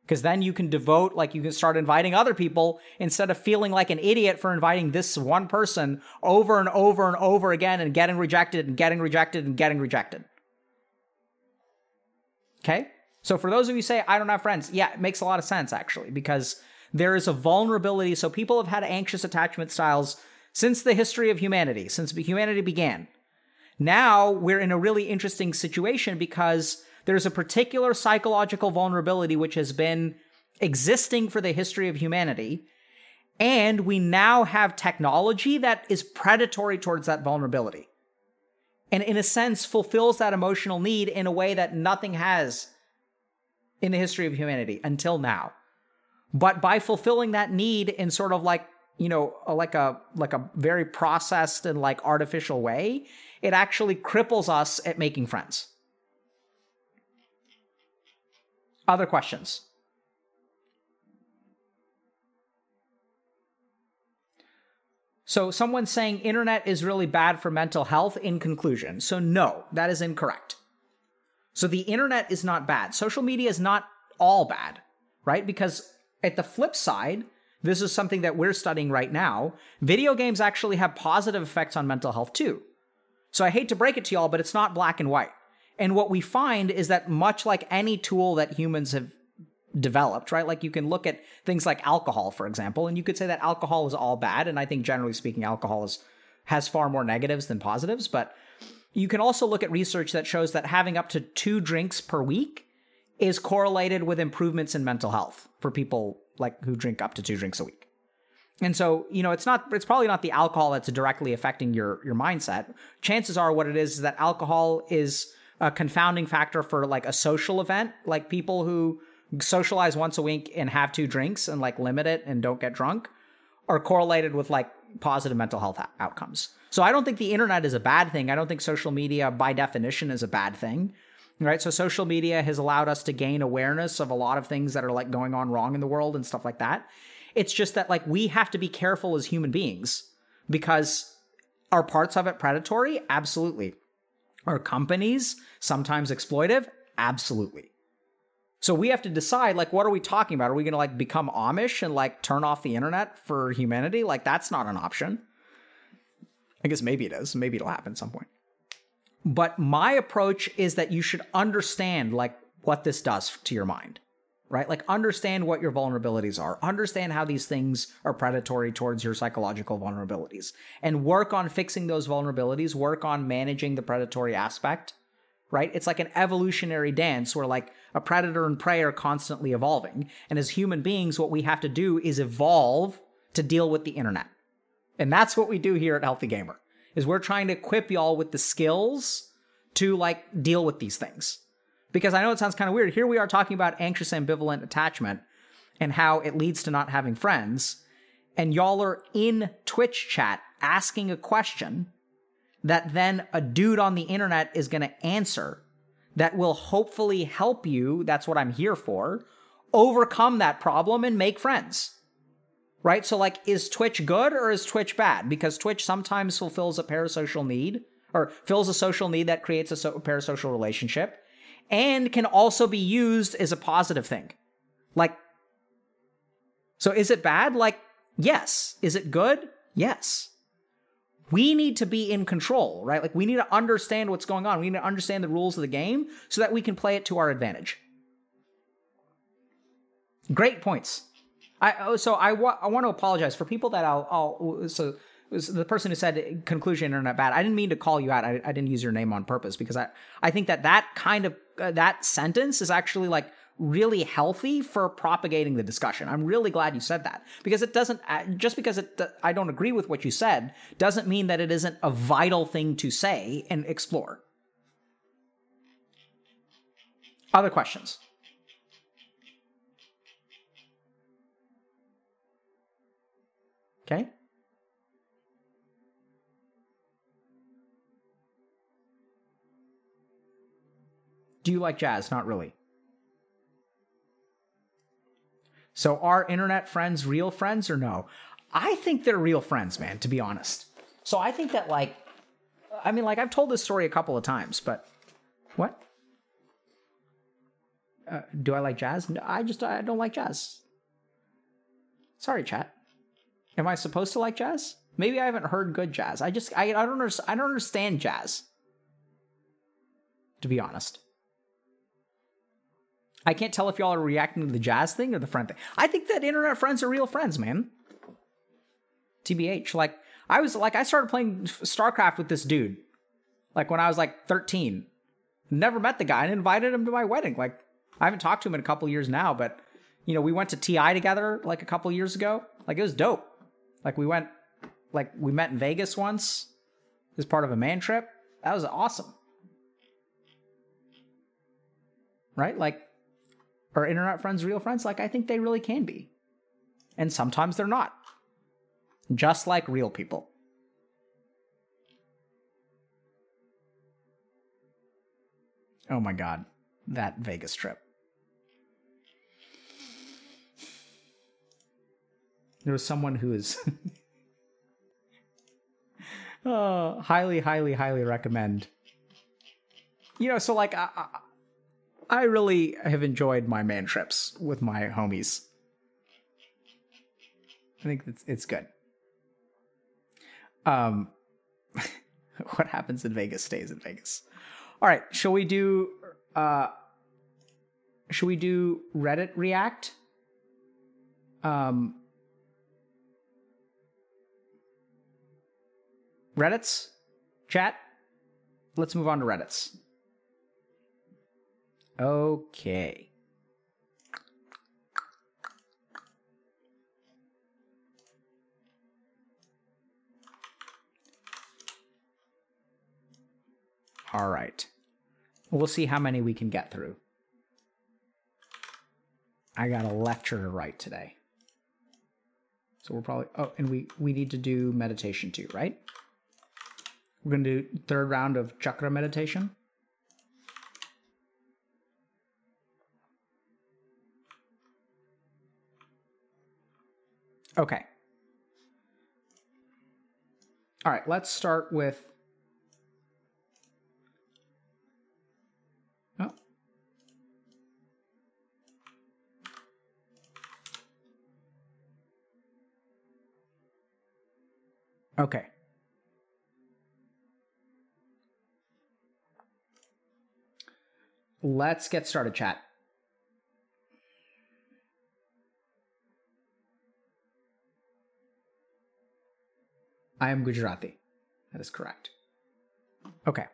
[SPEAKER 2] because then you can devote like you can start inviting other people instead of feeling like an idiot for inviting this one person over and over and over again and getting rejected and getting rejected and getting rejected. Okay? So for those of you say i don't have friends yeah it makes a lot of sense actually because there is a vulnerability. So people have had anxious attachment styles since the history of humanity since humanity began. Now we're in a really interesting situation because there's a particular psychological vulnerability which has been existing for the history of humanity. And we now have technology that is predatory towards that vulnerability. And in a sense, fulfills that emotional need in a way that nothing has in the history of humanity until now. But by fulfilling that need in sort of like, you know, like a like a very processed and like artificial way, it actually cripples us at making friends. Other questions? So someone's saying internet is really bad for mental health in conclusion. So no, that is incorrect. So the internet is not bad. Social media is not all bad, right? Because at the flip side, this is something that we're studying right now. Video games actually have positive effects on mental health too. So I hate to break it to y'all, but it's not black and white. And what we find is that much like any tool that humans have developed, right? Like you can look at things like alcohol, for example, and you could say that alcohol is all bad. And I think generally speaking, alcohol is, has far more negatives than positives. But you can also look at research that shows that having up to two drinks per week is correlated with improvements in mental health for people like who drink up to two drinks a week. And so, you know, it's not it's probably not the alcohol that's directly affecting your your mindset. Chances are what it is is that alcohol is a confounding factor for like a social event, like people who socialize once a week and have two drinks and like limit it and don't get drunk are correlated with like positive mental health outcomes. So I don't think the internet is a bad thing. I don't think social media by definition is a bad thing. Right? So social media has allowed us to gain awareness of a lot of things that are like going on wrong in the world and stuff like that. It's just that like we have to be careful as human beings because are parts of it predatory? Absolutely. Are companies sometimes exploitive? Absolutely. So we have to decide like what are we talking about? Are we going to like become Amish and like turn off the internet for humanity? Like that's not an option. I guess maybe it is. Maybe it'll happen at some point. But my approach is that you should understand like what this does to your mind. Right? Like understand what your vulnerabilities are. Understand how these things are predatory towards your psychological vulnerabilities and work on fixing those vulnerabilities, work on managing the predatory aspect right? It's like an evolutionary dance where like a predator and prey are constantly evolving. And as human beings, what we have to do is evolve to deal with the internet. And that's what we do here at Healthy Gamer. Is we're trying to equip y'all with the skills to like deal with these things. Because I know it sounds kind of weird. Here we are talking about anxious ambivalent attachment and how it leads to not having friends. And y'all are in Twitch chat asking a question that then a dude on the internet is going to answer that will hopefully help you. That's what I'm here for. Overcome that problem and make friends. Right? So, like, is Twitch good or is Twitch bad? Because Twitch sometimes fulfills a parasocial need or fills a social need that creates a so- parasocial relationship and can also be used as a positive thing. Like, so is it bad? Like, yes. Is it good? Yes we need to be in control, right? Like we need to understand what's going on. We need to understand the rules of the game so that we can play it to our advantage. Great points. I oh, so I, wa- I want to apologize for people that I'll, I'll so the person who said conclusion internet bad. I didn't mean to call you out. I, I didn't use your name on purpose because I I think that that kind of uh, that sentence is actually like really healthy for propagating the discussion. I'm really glad you said that because it doesn't uh, just because it I don't agree with what you said doesn't mean that it isn't a vital thing to say and explore. Other questions? Okay? Do you like jazz? Not really. So are internet friends real friends or no? I think they're real friends, man, to be honest. So I think that like I mean like I've told this story a couple of times, but what? Uh, do I like jazz? No, I just I don't like jazz. Sorry, chat. Am I supposed to like jazz? Maybe I haven't heard good jazz. I just I, I don't I don't understand jazz. To be honest. I can't tell if y'all are reacting to the jazz thing or the friend thing. I think that internet friends are real friends, man. TBH. Like, I was like, I started playing StarCraft with this dude, like when I was like 13. Never met the guy and invited him to my wedding. Like, I haven't talked to him in a couple years now, but you know, we went to TI together like a couple years ago. Like, it was dope. Like, we went, like, we met in Vegas once as part of a man trip. That was awesome. Right? Like, are internet friends real friends? Like, I think they really can be. And sometimes they're not. Just like real people. Oh my god, that Vegas trip. There was someone who is. oh, highly, highly, highly recommend. You know, so like, I, I really have enjoyed my man trips with my homies. I think it's it's good. Um, what happens in Vegas stays in Vegas. All right, shall we do? Uh, should we do Reddit React? Um, Reddit's chat. Let's move on to Reddit's. Okay. All right. We'll see how many we can get through. I got a lecture to write today. So we're probably oh, and we we need to do meditation too, right? We're gonna do third round of chakra meditation. Okay. All right, let's start with Oh. Okay. Let's get started, chat. I am Gujarati. That is correct. Okay.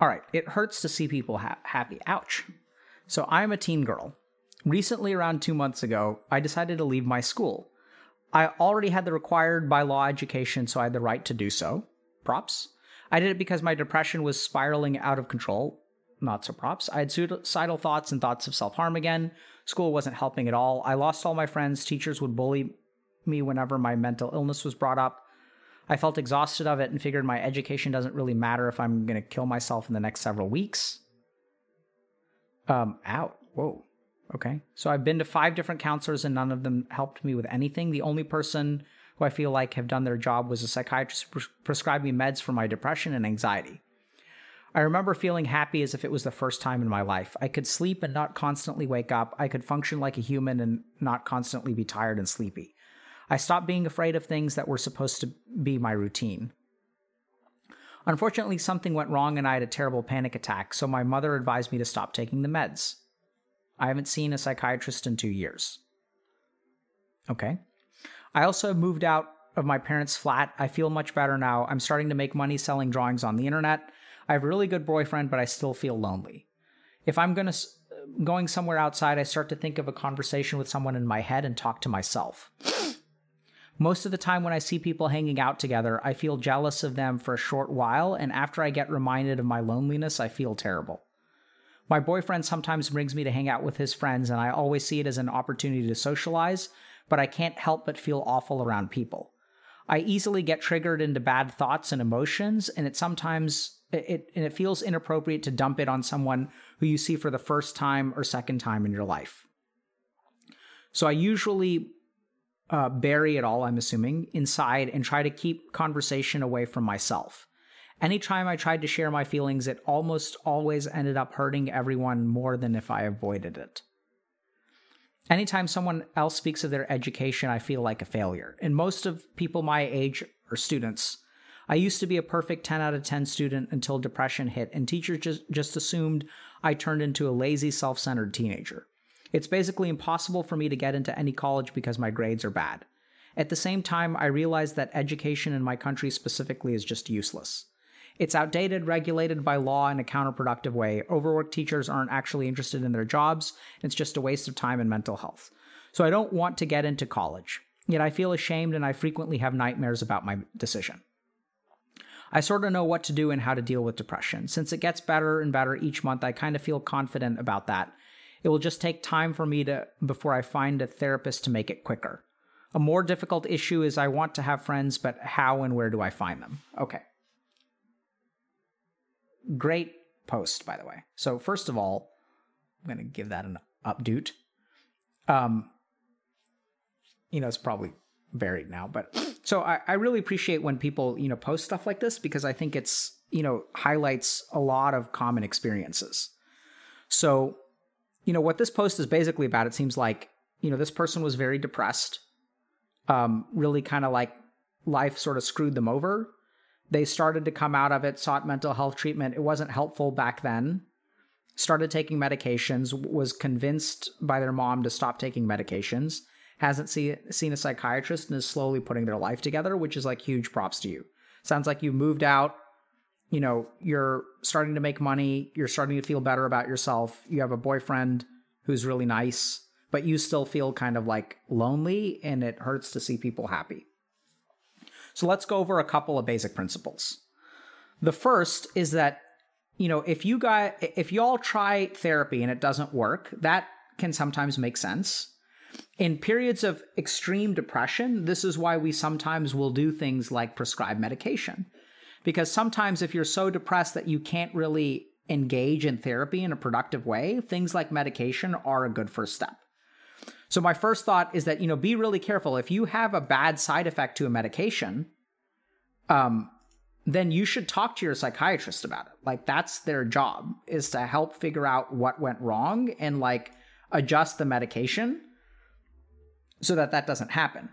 [SPEAKER 2] All right, it hurts to see people ha- happy. Ouch. So I'm a teen girl. Recently, around two months ago, I decided to leave my school. I already had the required by law education, so I had the right to do so. Props. I did it because my depression was spiraling out of control. Not so props. I had suicidal thoughts and thoughts of self harm again. School wasn't helping at all. I lost all my friends. Teachers would bully me whenever my mental illness was brought up. I felt exhausted of it and figured my education doesn't really matter if I'm going to kill myself in the next several weeks. Um, out. Whoa. Okay. So I've been to five different counselors and none of them helped me with anything. The only person who I feel like have done their job was a psychiatrist pres- prescribed me meds for my depression and anxiety. I remember feeling happy as if it was the first time in my life. I could sleep and not constantly wake up. I could function like a human and not constantly be tired and sleepy. I stopped being afraid of things that were supposed to be my routine. Unfortunately, something went wrong and I had a terrible panic attack, so my mother advised me to stop taking the meds. I haven't seen a psychiatrist in two years. Okay. I also moved out of my parents' flat. I feel much better now. I'm starting to make money selling drawings on the internet. I have a really good boyfriend, but I still feel lonely. If I'm going to going somewhere outside, I start to think of a conversation with someone in my head and talk to myself. Most of the time, when I see people hanging out together, I feel jealous of them for a short while, and after I get reminded of my loneliness, I feel terrible. My boyfriend sometimes brings me to hang out with his friends, and I always see it as an opportunity to socialize, but I can't help but feel awful around people. I easily get triggered into bad thoughts and emotions, and it sometimes it and it feels inappropriate to dump it on someone who you see for the first time or second time in your life. So I usually uh, bury it all, I'm assuming, inside and try to keep conversation away from myself. Anytime I tried to share my feelings, it almost always ended up hurting everyone more than if I avoided it. Anytime someone else speaks of their education, I feel like a failure. And most of people my age are students. I used to be a perfect 10 out of 10 student until depression hit, and teachers just, just assumed I turned into a lazy, self centered teenager. It's basically impossible for me to get into any college because my grades are bad. At the same time, I realize that education in my country specifically is just useless. It's outdated, regulated by law in a counterproductive way. Overworked teachers aren't actually interested in their jobs. It's just a waste of time and mental health. So I don't want to get into college. Yet I feel ashamed and I frequently have nightmares about my decision. I sort of know what to do and how to deal with depression. Since it gets better and better each month, I kind of feel confident about that it will just take time for me to before I find a therapist to make it quicker. A more difficult issue is I want to have friends, but how and where do I find them? Okay. Great post, by the way. So first of all, I'm going to give that an update. Um, you know, it's probably buried now, but so I, I really appreciate when people you know post stuff like this because I think it's you know highlights a lot of common experiences. So you know what this post is basically about it seems like you know, this person was very depressed, um, really kind of like life sort of screwed them over. They started to come out of it, sought mental health treatment. It wasn't helpful back then. Started taking medications, was convinced by their mom to stop taking medications, hasn't see, seen a psychiatrist, and is slowly putting their life together, which is like huge props to you. Sounds like you moved out, you know, you're starting to make money, you're starting to feel better about yourself, you have a boyfriend who's really nice, but you still feel kind of like lonely and it hurts to see people happy. So let's go over a couple of basic principles. The first is that you know, if you guys if you all try therapy and it doesn't work, that can sometimes make sense. In periods of extreme depression, this is why we sometimes will do things like prescribe medication. Because sometimes if you're so depressed that you can't really engage in therapy in a productive way, things like medication are a good first step. So my first thought is that, you know, be really careful. If you have a bad side effect to a medication, um, then you should talk to your psychiatrist about it. Like that's their job is to help figure out what went wrong and like adjust the medication so that that doesn't happen.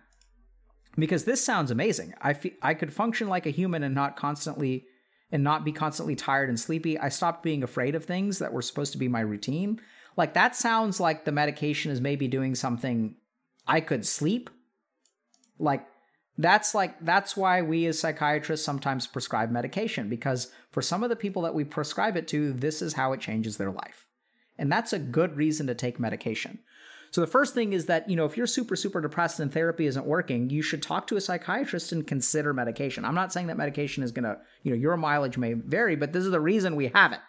[SPEAKER 2] Because this sounds amazing. I fe- I could function like a human and not constantly and not be constantly tired and sleepy. I stopped being afraid of things that were supposed to be my routine. Like that sounds like the medication is maybe doing something I could sleep. Like that's like that's why we as psychiatrists sometimes prescribe medication because for some of the people that we prescribe it to, this is how it changes their life. And that's a good reason to take medication. So the first thing is that, you know, if you're super super depressed and therapy isn't working, you should talk to a psychiatrist and consider medication. I'm not saying that medication is going to, you know, your mileage may vary, but this is the reason we have it.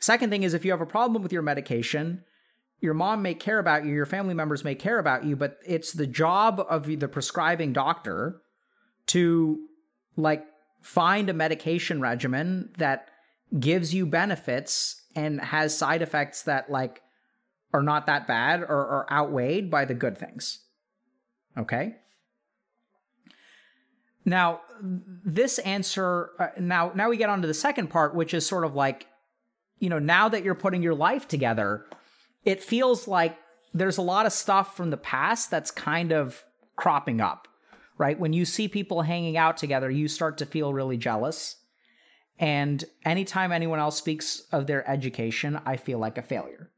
[SPEAKER 2] Second thing is if you have a problem with your medication, your mom may care about you, your family members may care about you, but it's the job of the prescribing doctor to like find a medication regimen that gives you benefits and has side effects that like are not that bad or are outweighed by the good things. Okay? Now, this answer uh, now now we get on to the second part which is sort of like you know, now that you're putting your life together, it feels like there's a lot of stuff from the past that's kind of cropping up, right? When you see people hanging out together, you start to feel really jealous. And anytime anyone else speaks of their education, I feel like a failure.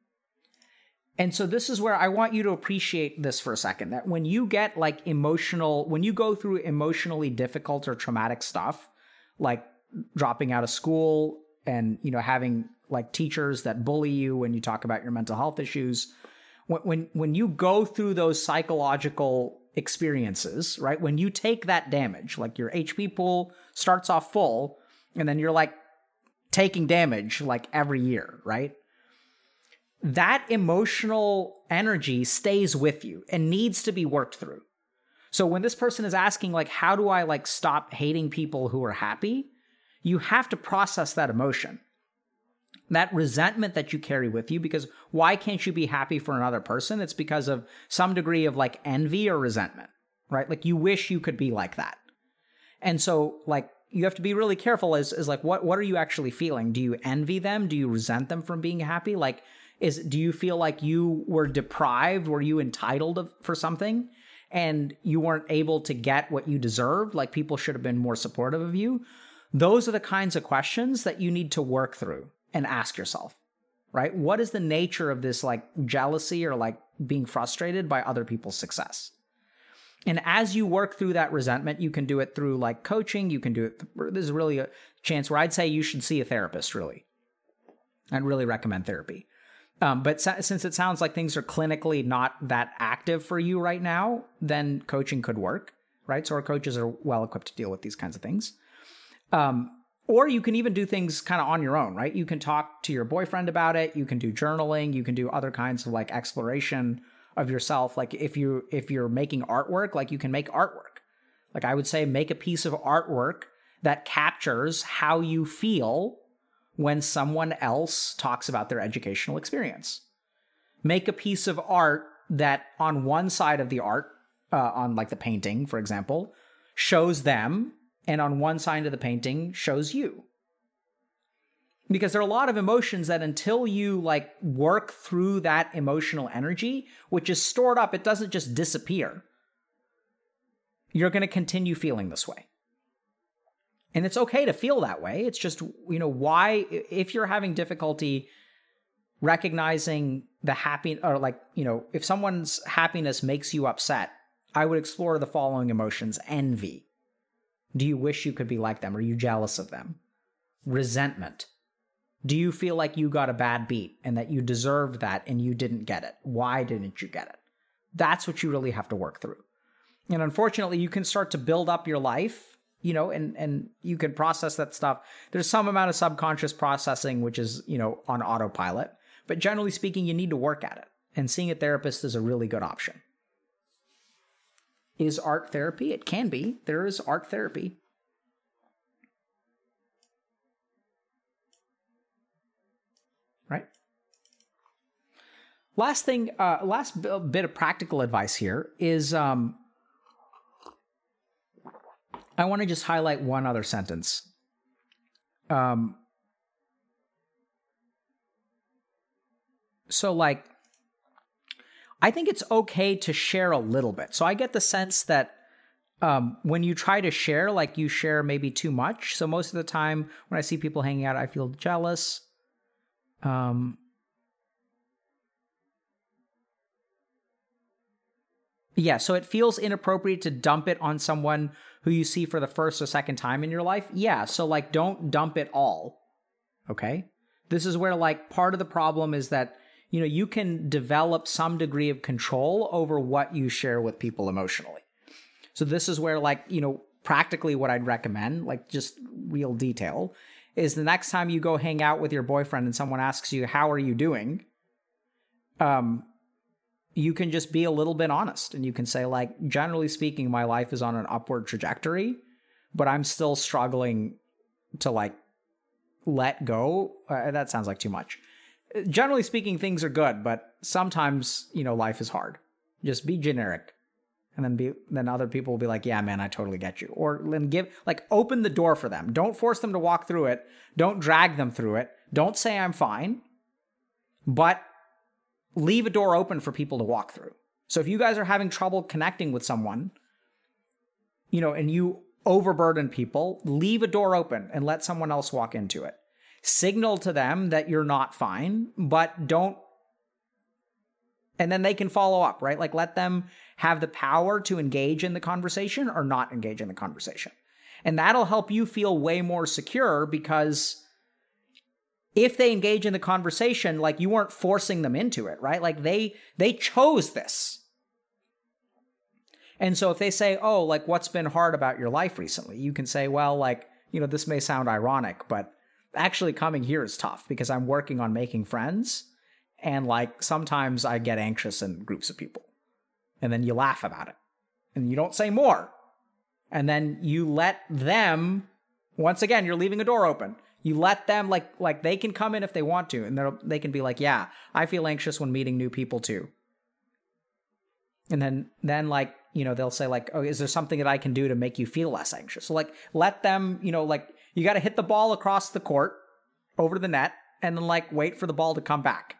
[SPEAKER 2] And so this is where I want you to appreciate this for a second that when you get like emotional, when you go through emotionally difficult or traumatic stuff, like dropping out of school and, you know, having like teachers that bully you when you talk about your mental health issues. When, when, when you go through those psychological experiences, right? When you take that damage, like your HP pool starts off full, and then you're like taking damage like every year, right? That emotional energy stays with you and needs to be worked through. So when this person is asking like how do I like stop hating people who are happy? You have to process that emotion. That resentment that you carry with you because why can't you be happy for another person? It's because of some degree of like envy or resentment right? Like you wish you could be like that. And so like you have to be really careful as, as like what what are you actually feeling? Do you envy them? Do you resent them from being happy? Like is do you feel like you were deprived were you entitled of, for something and you weren't able to get what you deserved like people should have been more supportive of you those are the kinds of questions that you need to work through and ask yourself, right? What is the nature of this like jealousy or like being frustrated by other people's success? And as you work through that resentment, you can do it through like coaching. You can do it. This is really a chance where I'd say you should see a therapist, really. I'd really recommend therapy. Um, but since it sounds like things are clinically not that active for you right now, then coaching could work, right? So our coaches are well equipped to deal with these kinds of things. Um, or you can even do things kind of on your own, right? You can talk to your boyfriend about it. You can do journaling. You can do other kinds of like exploration of yourself. Like if you if you're making artwork, like you can make artwork. Like I would say, make a piece of artwork that captures how you feel when someone else talks about their educational experience. Make a piece of art that on one side of the art, uh, on like the painting, for example, shows them and on one side of the painting shows you. because there are a lot of emotions that until you like work through that emotional energy which is stored up it doesn't just disappear you're going to continue feeling this way and it's okay to feel that way it's just you know why if you're having difficulty recognizing the happy or like you know if someone's happiness makes you upset i would explore the following emotions envy do you wish you could be like them are you jealous of them resentment do you feel like you got a bad beat and that you deserved that and you didn't get it? Why didn't you get it? That's what you really have to work through. And unfortunately, you can start to build up your life, you know, and and you can process that stuff. There's some amount of subconscious processing which is, you know, on autopilot, but generally speaking, you need to work at it. And seeing a therapist is a really good option. Is art therapy? It can be. There is art therapy. right? Last thing, uh, last bit of practical advice here is um, I want to just highlight one other sentence. Um, so, like, I think it's okay to share a little bit. So, I get the sense that um, when you try to share, like, you share maybe too much. So, most of the time when I see people hanging out, I feel jealous. Um, yeah, so it feels inappropriate to dump it on someone who you see for the first or second time in your life. Yeah, so like don't dump it all. Okay? This is where like part of the problem is that you know, you can develop some degree of control over what you share with people emotionally. So this is where like, you know, practically what I'd recommend, like just real detail, is the next time you go hang out with your boyfriend and someone asks you, How are you doing? Um, you can just be a little bit honest and you can say, like, generally speaking, my life is on an upward trajectory, but I'm still struggling to like let go. Uh, that sounds like too much. Generally speaking, things are good, but sometimes, you know, life is hard. Just be generic and then be then other people will be like yeah man i totally get you or then give like open the door for them don't force them to walk through it don't drag them through it don't say i'm fine but leave a door open for people to walk through so if you guys are having trouble connecting with someone you know and you overburden people leave a door open and let someone else walk into it signal to them that you're not fine but don't and then they can follow up, right? Like let them have the power to engage in the conversation or not engage in the conversation. And that'll help you feel way more secure because if they engage in the conversation, like you weren't forcing them into it, right? Like they they chose this. And so if they say, "Oh, like what's been hard about your life recently?" You can say, "Well, like, you know, this may sound ironic, but actually coming here is tough because I'm working on making friends." And like sometimes I get anxious in groups of people. And then you laugh about it. And you don't say more. And then you let them once again, you're leaving a door open. You let them like like they can come in if they want to, and they they can be like, yeah, I feel anxious when meeting new people too. And then then like you know they'll say like, oh, is there something that I can do to make you feel less anxious? So like let them you know like you got to hit the ball across the court over the net, and then like wait for the ball to come back.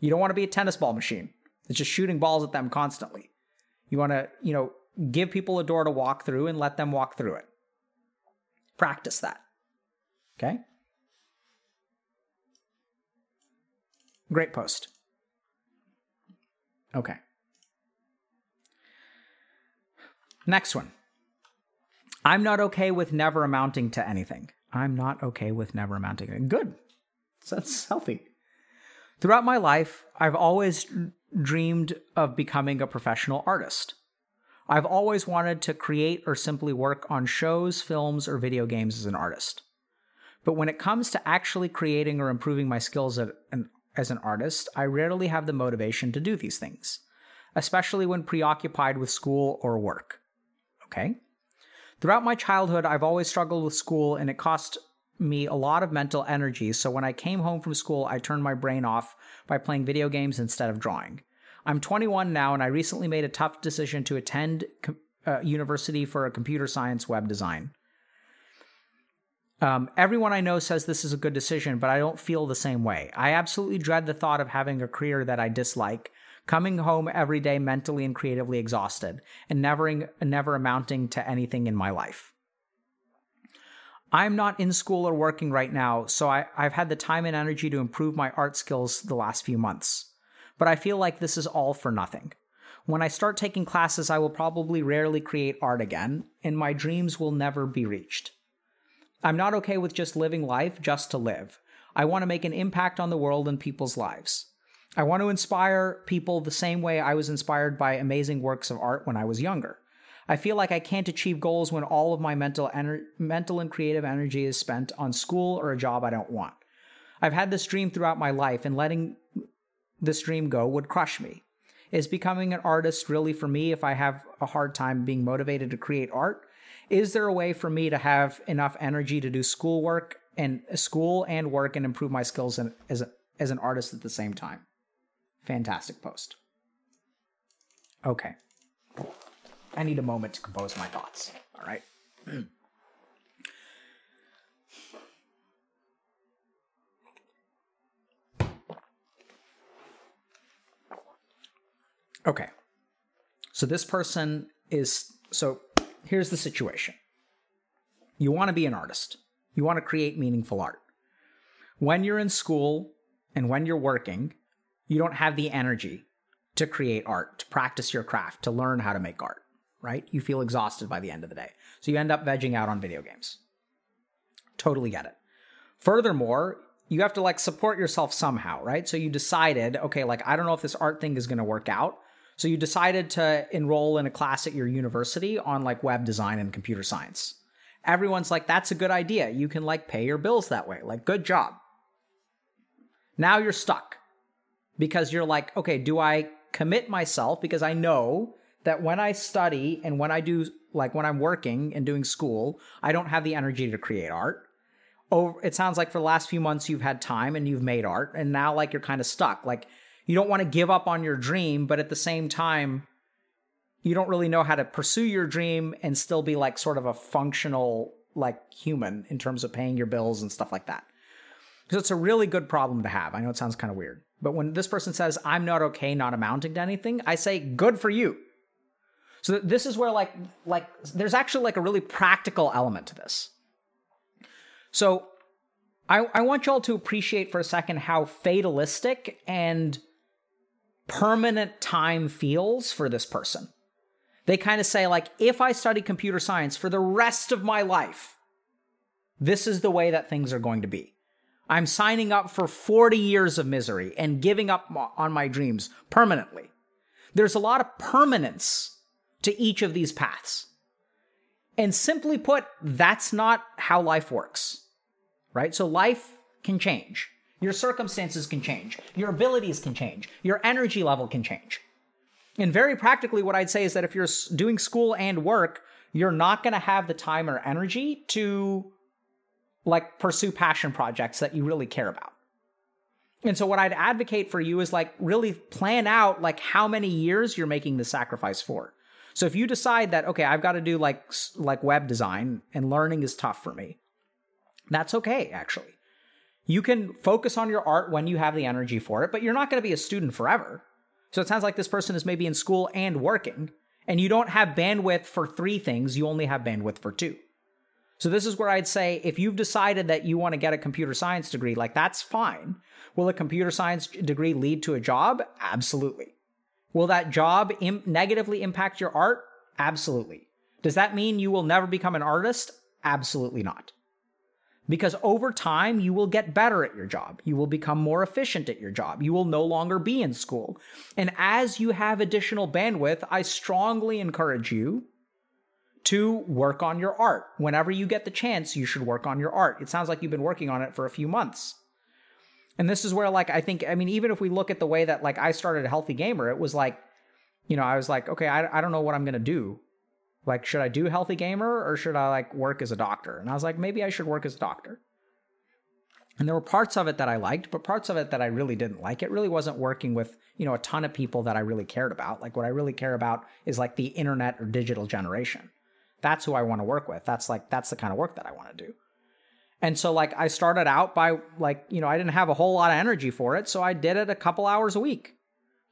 [SPEAKER 2] You don't want to be a tennis ball machine. It's just shooting balls at them constantly. You want to, you know, give people a door to walk through and let them walk through it. Practice that. Okay? Great post. Okay. Next one. I'm not okay with never amounting to anything. I'm not okay with never amounting to anything. Good. That's healthy. Throughout my life, I've always dreamed of becoming a professional artist. I've always wanted to create or simply work on shows, films, or video games as an artist. But when it comes to actually creating or improving my skills as an artist, I rarely have the motivation to do these things, especially when preoccupied with school or work. Okay? Throughout my childhood, I've always struggled with school, and it cost me a lot of mental energy. So when I came home from school, I turned my brain off by playing video games instead of drawing. I'm 21 now, and I recently made a tough decision to attend uh, university for a computer science web design. Um, everyone I know says this is a good decision, but I don't feel the same way. I absolutely dread the thought of having a career that I dislike, coming home every day mentally and creatively exhausted, and never, never amounting to anything in my life. I'm not in school or working right now, so I, I've had the time and energy to improve my art skills the last few months. But I feel like this is all for nothing. When I start taking classes, I will probably rarely create art again, and my dreams will never be reached. I'm not okay with just living life just to live. I want to make an impact on the world and people's lives. I want to inspire people the same way I was inspired by amazing works of art when I was younger. I feel like I can't achieve goals when all of my mental ener- mental and creative energy is spent on school or a job I don't want. I've had this dream throughout my life, and letting this dream go would crush me. Is becoming an artist really for me if I have a hard time being motivated to create art? Is there a way for me to have enough energy to do schoolwork and school and work and improve my skills in, as, a, as an artist at the same time? Fantastic post. Okay. I need a moment to compose my thoughts. All right. okay. So this person is so here's the situation. You want to be an artist. You want to create meaningful art. When you're in school and when you're working, you don't have the energy to create art, to practice your craft, to learn how to make art right? You feel exhausted by the end of the day. So you end up vegging out on video games. Totally get it. Furthermore, you have to like support yourself somehow, right? So you decided, okay, like I don't know if this art thing is going to work out. So you decided to enroll in a class at your university on like web design and computer science. Everyone's like, that's a good idea. You can like pay your bills that way. Like, good job. Now you're stuck because you're like, okay, do I commit myself because I know that when I study and when I do, like when I'm working and doing school, I don't have the energy to create art. Oh, it sounds like for the last few months you've had time and you've made art, and now like you're kind of stuck. Like you don't want to give up on your dream, but at the same time, you don't really know how to pursue your dream and still be like sort of a functional like human in terms of paying your bills and stuff like that. So it's a really good problem to have. I know it sounds kind of weird. But when this person says, I'm not okay not amounting to anything, I say, good for you. So this is where like like there's actually like a really practical element to this. So I I want y'all to appreciate for a second how fatalistic and permanent time feels for this person. They kind of say like if I study computer science for the rest of my life, this is the way that things are going to be. I'm signing up for 40 years of misery and giving up on my dreams permanently. There's a lot of permanence to each of these paths. And simply put, that's not how life works, right? So life can change. Your circumstances can change. Your abilities can change. Your energy level can change. And very practically, what I'd say is that if you're doing school and work, you're not going to have the time or energy to like pursue passion projects that you really care about. And so what I'd advocate for you is like really plan out like how many years you're making the sacrifice for. So if you decide that okay, I've got to do like like web design and learning is tough for me, that's okay actually. You can focus on your art when you have the energy for it, but you're not going to be a student forever. So it sounds like this person is maybe in school and working, and you don't have bandwidth for three things, you only have bandwidth for two. So this is where I'd say if you've decided that you want to get a computer science degree, like that's fine. Will a computer science degree lead to a job? Absolutely. Will that job Im- negatively impact your art? Absolutely. Does that mean you will never become an artist? Absolutely not. Because over time, you will get better at your job. You will become more efficient at your job. You will no longer be in school. And as you have additional bandwidth, I strongly encourage you to work on your art. Whenever you get the chance, you should work on your art. It sounds like you've been working on it for a few months. And this is where like I think I mean even if we look at the way that like I started a healthy gamer, it was like you know, I was like, okay, I, I don't know what I'm going to do. Like should I do healthy gamer or should I like work as a doctor? And I was like maybe I should work as a doctor. And there were parts of it that I liked, but parts of it that I really didn't like. It really wasn't working with, you know, a ton of people that I really cared about. Like what I really care about is like the internet or digital generation. That's who I want to work with. That's like that's the kind of work that I want to do. And so like I started out by like, you know, I didn't have a whole lot of energy for it, so I did it a couple hours a week.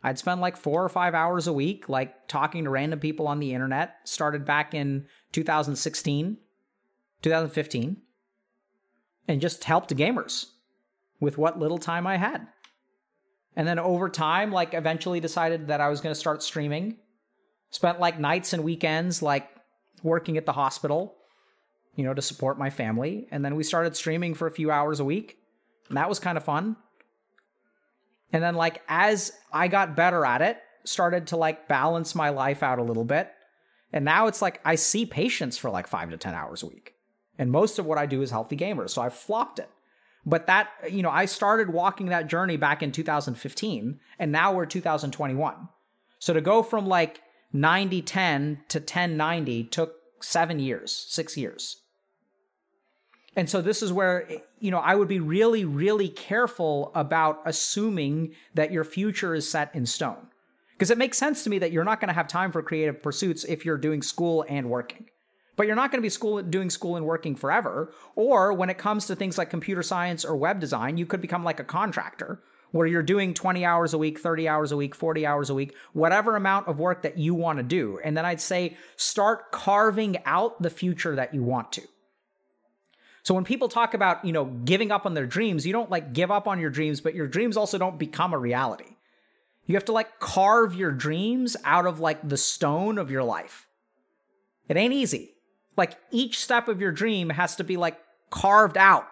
[SPEAKER 2] I'd spend like 4 or 5 hours a week like talking to random people on the internet. Started back in 2016, 2015 and just helped gamers with what little time I had. And then over time like eventually decided that I was going to start streaming. Spent like nights and weekends like working at the hospital you know, to support my family. And then we started streaming for a few hours a week. And that was kind of fun. And then like as I got better at it, started to like balance my life out a little bit. And now it's like I see patients for like 5 to 10 hours a week. And most of what I do is healthy gamers, so I've flopped it. But that, you know, I started walking that journey back in 2015 and now we're 2021. So to go from like 90 10 to 10 90 took 7 years, 6 years. And so this is where, you know, I would be really, really careful about assuming that your future is set in stone. Because it makes sense to me that you're not going to have time for creative pursuits if you're doing school and working. But you're not going to be school doing school and working forever. Or when it comes to things like computer science or web design, you could become like a contractor where you're doing 20 hours a week, 30 hours a week, 40 hours a week, whatever amount of work that you want to do. And then I'd say start carving out the future that you want to. So when people talk about, you know, giving up on their dreams, you don't like give up on your dreams, but your dreams also don't become a reality. You have to like carve your dreams out of like the stone of your life. It ain't easy. Like each step of your dream has to be like carved out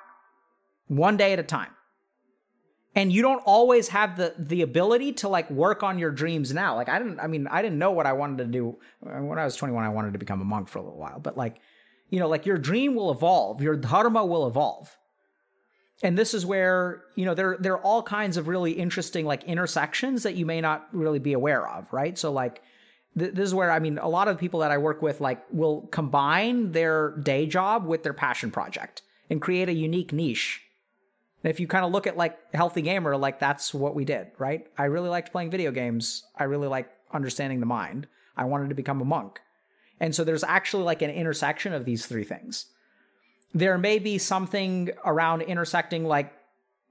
[SPEAKER 2] one day at a time. And you don't always have the the ability to like work on your dreams now. Like I didn't I mean I didn't know what I wanted to do when I was 21 I wanted to become a monk for a little while, but like you know, like your dream will evolve, your dharma will evolve. And this is where, you know, there there are all kinds of really interesting like intersections that you may not really be aware of, right? So like th- this is where I mean a lot of the people that I work with like will combine their day job with their passion project and create a unique niche. And if you kind of look at like healthy gamer, like that's what we did, right? I really liked playing video games. I really like understanding the mind. I wanted to become a monk. And so there's actually like an intersection of these three things. There may be something around intersecting like,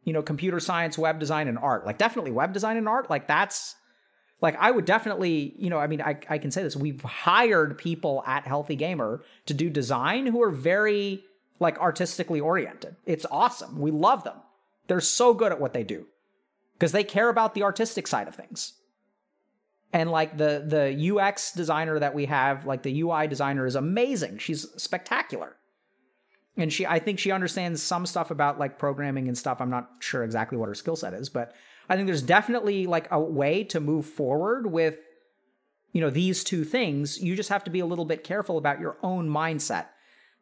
[SPEAKER 2] you know, computer science, web design, and art. Like definitely web design and art. Like that's like I would definitely, you know, I mean, I, I can say this. We've hired people at Healthy Gamer to do design who are very like artistically oriented. It's awesome. We love them. They're so good at what they do because they care about the artistic side of things and like the the UX designer that we have, like the UI designer is amazing. She's spectacular. And she I think she understands some stuff about like programming and stuff. I'm not sure exactly what her skill set is, but I think there's definitely like a way to move forward with you know these two things. You just have to be a little bit careful about your own mindset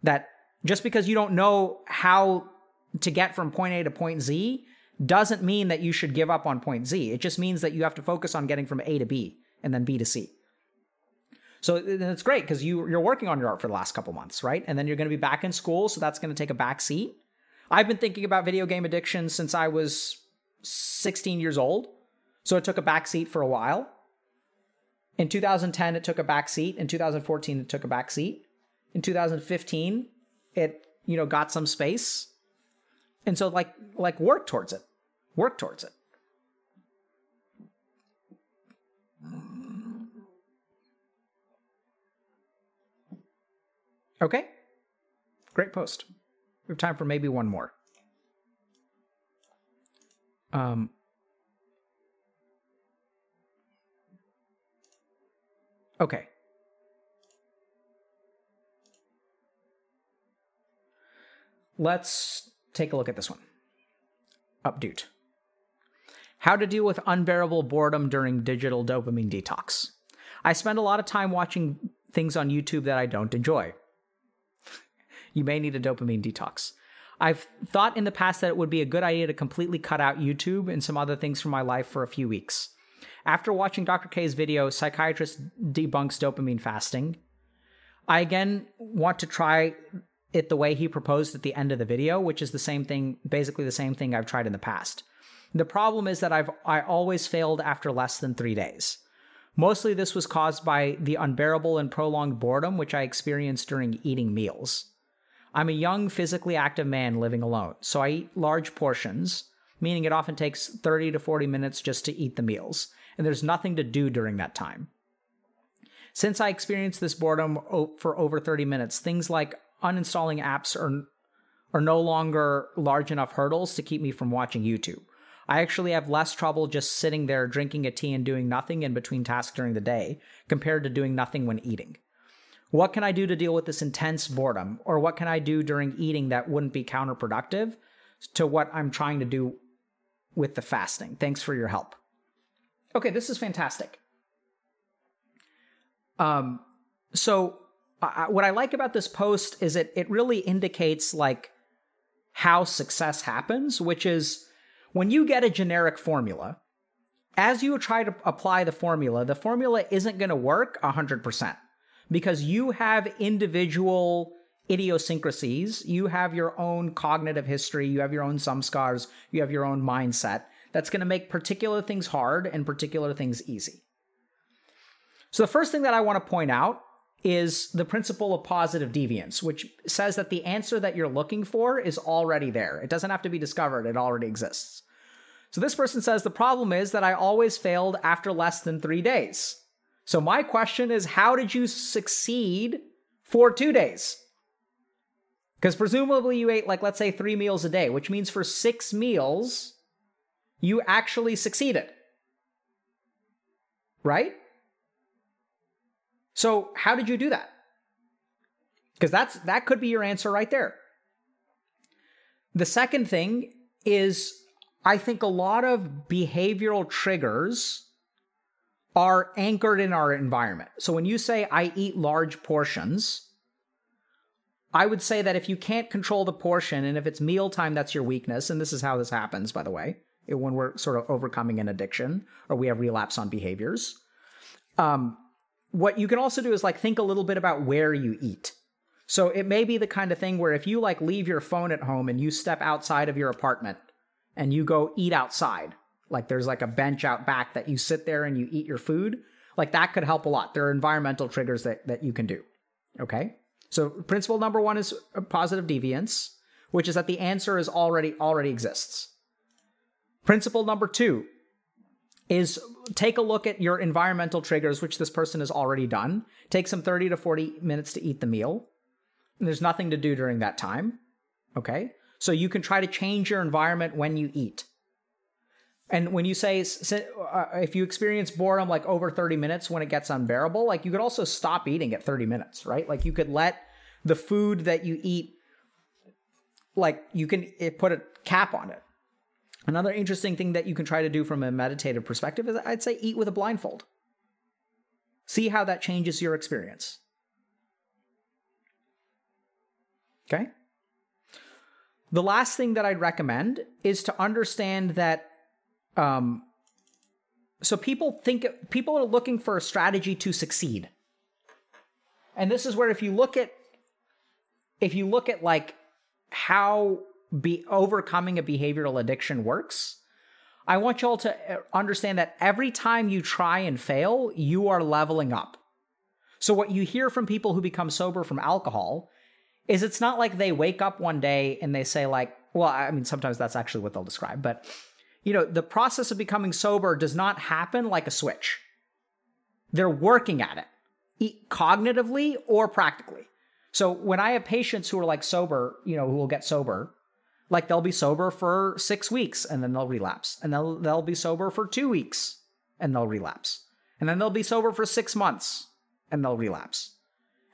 [SPEAKER 2] that just because you don't know how to get from point A to point Z doesn't mean that you should give up on point Z. It just means that you have to focus on getting from A to B and then B to C. So it's great because you you're working on your art for the last couple months, right? And then you're going to be back in school, so that's going to take a back seat. I've been thinking about video game addiction since I was 16 years old, so it took a back seat for a while. In 2010, it took a back seat. In 2014, it took a back seat. In 2015, it you know got some space, and so like like work towards it, work towards it. Okay. Great post. We have time for maybe one more. Um, okay. Let's take a look at this one. Update. How to deal with unbearable boredom during digital dopamine detox. I spend a lot of time watching things on YouTube that I don't enjoy you may need a dopamine detox. I've thought in the past that it would be a good idea to completely cut out YouTube and some other things from my life for a few weeks. After watching Dr. K's video, Psychiatrist Debunks Dopamine Fasting, I again want to try it the way he proposed at the end of the video, which is the same thing, basically the same thing I've tried in the past. The problem is that I've I always failed after less than three days. Mostly this was caused by the unbearable and prolonged boredom which I experienced during eating meals. I'm a young, physically active man living alone, so I eat large portions, meaning it often takes 30 to 40 minutes just to eat the meals, and there's nothing to do during that time. Since I experienced this boredom for over 30 minutes, things like uninstalling apps are, are no longer large enough hurdles to keep me from watching YouTube. I actually have less trouble just sitting there drinking a tea and doing nothing in between tasks during the day compared to doing nothing when eating. What can I do to deal with this intense boredom? Or what can I do during eating that wouldn't be counterproductive to what I'm trying to do with the fasting? Thanks for your help. Okay, this is fantastic. Um, so uh, what I like about this post is it it really indicates like how success happens, which is when you get a generic formula, as you try to apply the formula, the formula isn't going to work 100% because you have individual idiosyncrasies, you have your own cognitive history, you have your own samskars, you have your own mindset that's going to make particular things hard and particular things easy. So the first thing that I want to point out is the principle of positive deviance, which says that the answer that you're looking for is already there. It doesn't have to be discovered, it already exists. So this person says the problem is that I always failed after less than three days. So my question is how did you succeed for two days? Because presumably you ate, like, let's say three meals a day, which means for six meals, you actually succeeded. Right? So, how did you do that? Because that's that could be your answer right there. The second thing is I think a lot of behavioral triggers are anchored in our environment. So when you say I eat large portions, I would say that if you can't control the portion and if it's mealtime that's your weakness, and this is how this happens by the way, when we're sort of overcoming an addiction or we have relapse on behaviors. Um, what you can also do is like think a little bit about where you eat. So it may be the kind of thing where if you like leave your phone at home and you step outside of your apartment and you go eat outside, like there's like a bench out back that you sit there and you eat your food, like that could help a lot. There are environmental triggers that, that you can do. Okay. So principle number one is positive deviance, which is that the answer is already already exists. Principle number two is take a look at your environmental triggers, which this person has already done. Take some 30 to 40 minutes to eat the meal. There's nothing to do during that time. Okay. So you can try to change your environment when you eat. And when you say uh, if you experience boredom like over 30 minutes when it gets unbearable, like you could also stop eating at 30 minutes, right? Like you could let the food that you eat, like you can put a cap on it. Another interesting thing that you can try to do from a meditative perspective is I'd say eat with a blindfold. See how that changes your experience. Okay? The last thing that I'd recommend is to understand that um, so people think people are looking for a strategy to succeed. And this is where if you look at if you look at like how be overcoming a behavioral addiction works, I want y'all to uh, understand that every time you try and fail, you are leveling up. So, what you hear from people who become sober from alcohol is it's not like they wake up one day and they say, like, well, I mean, sometimes that's actually what they'll describe, but you know, the process of becoming sober does not happen like a switch. They're working at it, cognitively or practically. So, when I have patients who are like sober, you know, who will get sober, like they'll be sober for six weeks and then they'll relapse. And they'll they'll be sober for two weeks and they'll relapse. And then they'll be sober for six months and they'll relapse.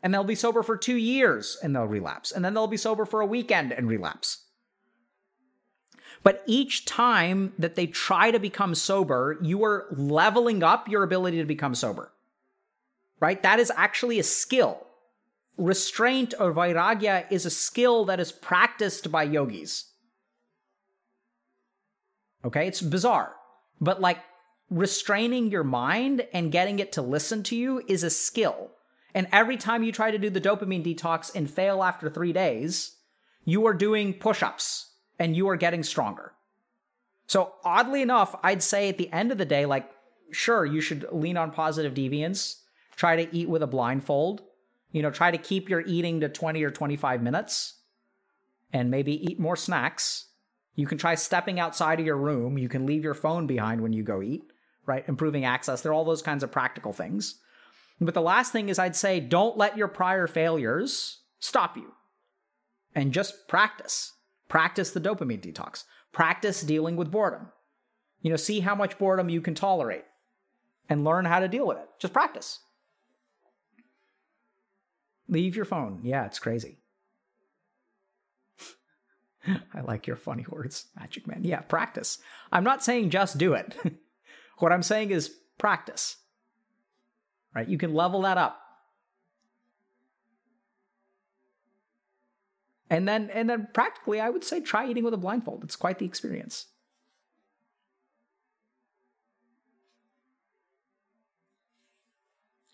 [SPEAKER 2] And they'll be sober for two years and they'll relapse. And then they'll be sober for a weekend and relapse. But each time that they try to become sober, you are leveling up your ability to become sober. Right? That is actually a skill restraint or vairagya is a skill that is practiced by yogis. Okay, it's bizarre, but like restraining your mind and getting it to listen to you is a skill. And every time you try to do the dopamine detox and fail after three days, you are doing push ups and you are getting stronger. So, oddly enough, I'd say at the end of the day, like, sure, you should lean on positive deviance, try to eat with a blindfold, you know, try to keep your eating to 20 or 25 minutes and maybe eat more snacks. You can try stepping outside of your room. You can leave your phone behind when you go eat, right? Improving access. There are all those kinds of practical things. But the last thing is I'd say don't let your prior failures stop you and just practice. Practice the dopamine detox. Practice dealing with boredom. You know, see how much boredom you can tolerate and learn how to deal with it. Just practice. Leave your phone. Yeah, it's crazy. I like your funny words, Magic Man. Yeah, practice. I'm not saying just do it. what I'm saying is practice. Right? You can level that up. And then and then practically I would say try eating with a blindfold. It's quite the experience.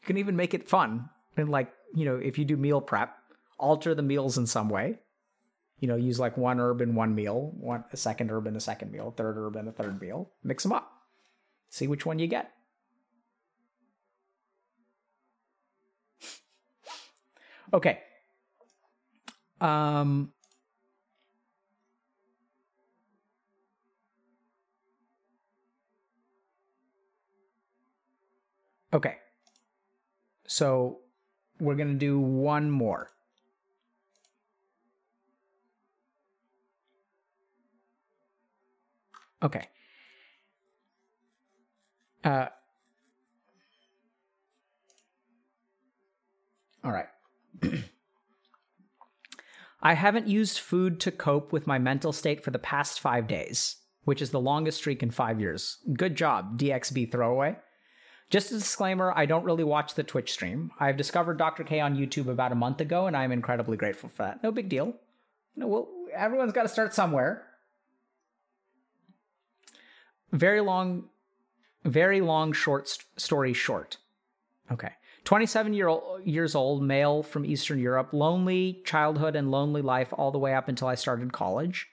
[SPEAKER 2] You can even make it fun. And like, you know, if you do meal prep, alter the meals in some way. You know, use like one herb in one meal, one a second herb in a second meal, third herb in a third meal. Mix them up. See which one you get. okay. Um Okay. So we're going to do one more. Okay. Uh, all right. I haven't used food to cope with my mental state for the past five days, which is the longest streak in five years. Good job, DXB throwaway. Just a disclaimer, I don't really watch the Twitch stream. I've discovered Dr. K on YouTube about a month ago, and I'm incredibly grateful for that. No big deal. You know, well, everyone's got to start somewhere. Very long, very long short st- story short. Okay. 27 year old, years old, male from Eastern Europe, lonely childhood and lonely life all the way up until I started college.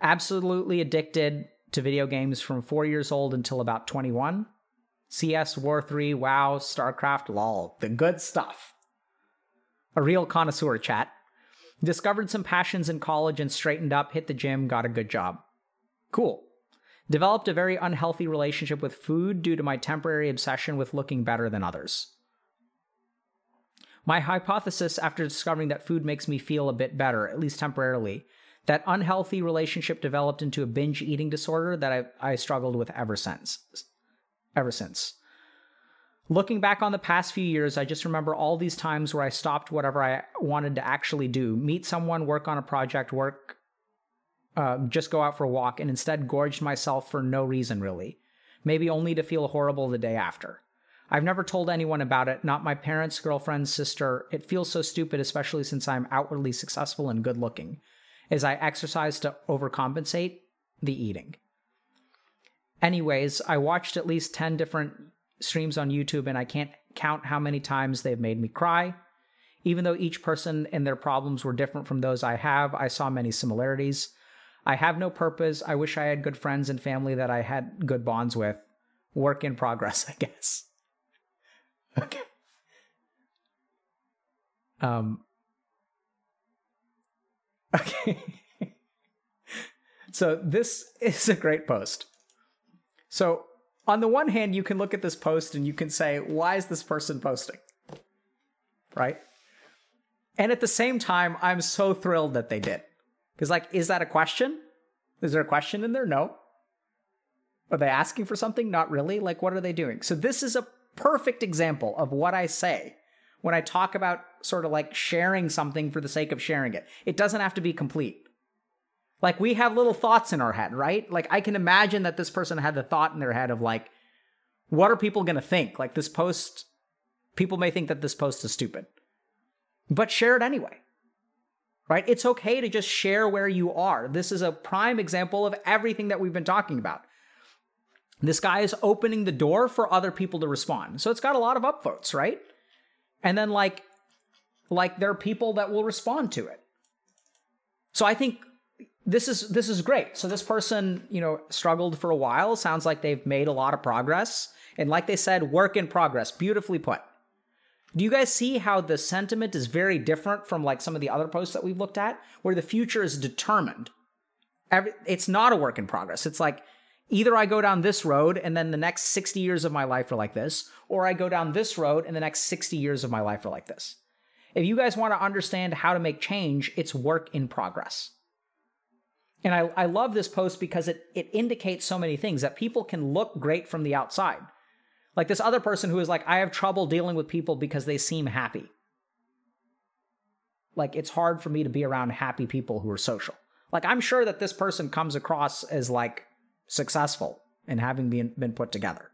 [SPEAKER 2] Absolutely addicted to video games from four years old until about 21. CS, War 3, WoW, StarCraft, LOL. The good stuff. A real connoisseur chat. Discovered some passions in college and straightened up, hit the gym, got a good job. Cool. Developed a very unhealthy relationship with food due to my temporary obsession with looking better than others. My hypothesis after discovering that food makes me feel a bit better, at least temporarily, that unhealthy relationship developed into a binge eating disorder that I, I struggled with ever since ever since. Looking back on the past few years, I just remember all these times where I stopped whatever I wanted to actually do meet someone, work on a project, work, uh, just go out for a walk, and instead gorged myself for no reason really. Maybe only to feel horrible the day after. I've never told anyone about it, not my parents, girlfriend, sister. It feels so stupid, especially since I'm outwardly successful and good looking, as I exercise to overcompensate the eating. Anyways, I watched at least 10 different streams on YouTube and I can't count how many times they've made me cry. Even though each person and their problems were different from those I have, I saw many similarities. I have no purpose. I wish I had good friends and family that I had good bonds with. Work in progress, I guess. Okay. Um. Okay. so this is a great post. So, on the one hand, you can look at this post and you can say, why is this person posting? Right? And at the same time, I'm so thrilled that they did. Because, like, is that a question? Is there a question in there? No. Are they asking for something? Not really. Like, what are they doing? So, this is a perfect example of what I say when I talk about sort of like sharing something for the sake of sharing it. It doesn't have to be complete. Like we have little thoughts in our head, right? Like I can imagine that this person had the thought in their head of like, what are people going to think? Like this post, people may think that this post is stupid, but share it anyway. Right? It's okay to just share where you are. This is a prime example of everything that we've been talking about. This guy is opening the door for other people to respond. So it's got a lot of upvotes, right? And then like like there are people that will respond to it. So I think this is this is great. So this person, you know, struggled for a while. Sounds like they've made a lot of progress. And like they said, work in progress. Beautifully put. Do you guys see how the sentiment is very different from like some of the other posts that we've looked at, where the future is determined? Every, it's not a work in progress. It's like either I go down this road and then the next 60 years of my life are like this, or I go down this road and the next 60 years of my life are like this. If you guys want to understand how to make change, it's work in progress. And I, I love this post because it, it indicates so many things that people can look great from the outside. Like this other person who is like, I have trouble dealing with people because they seem happy. Like it's hard for me to be around happy people who are social. Like I'm sure that this person comes across as like successful and having been, been put together.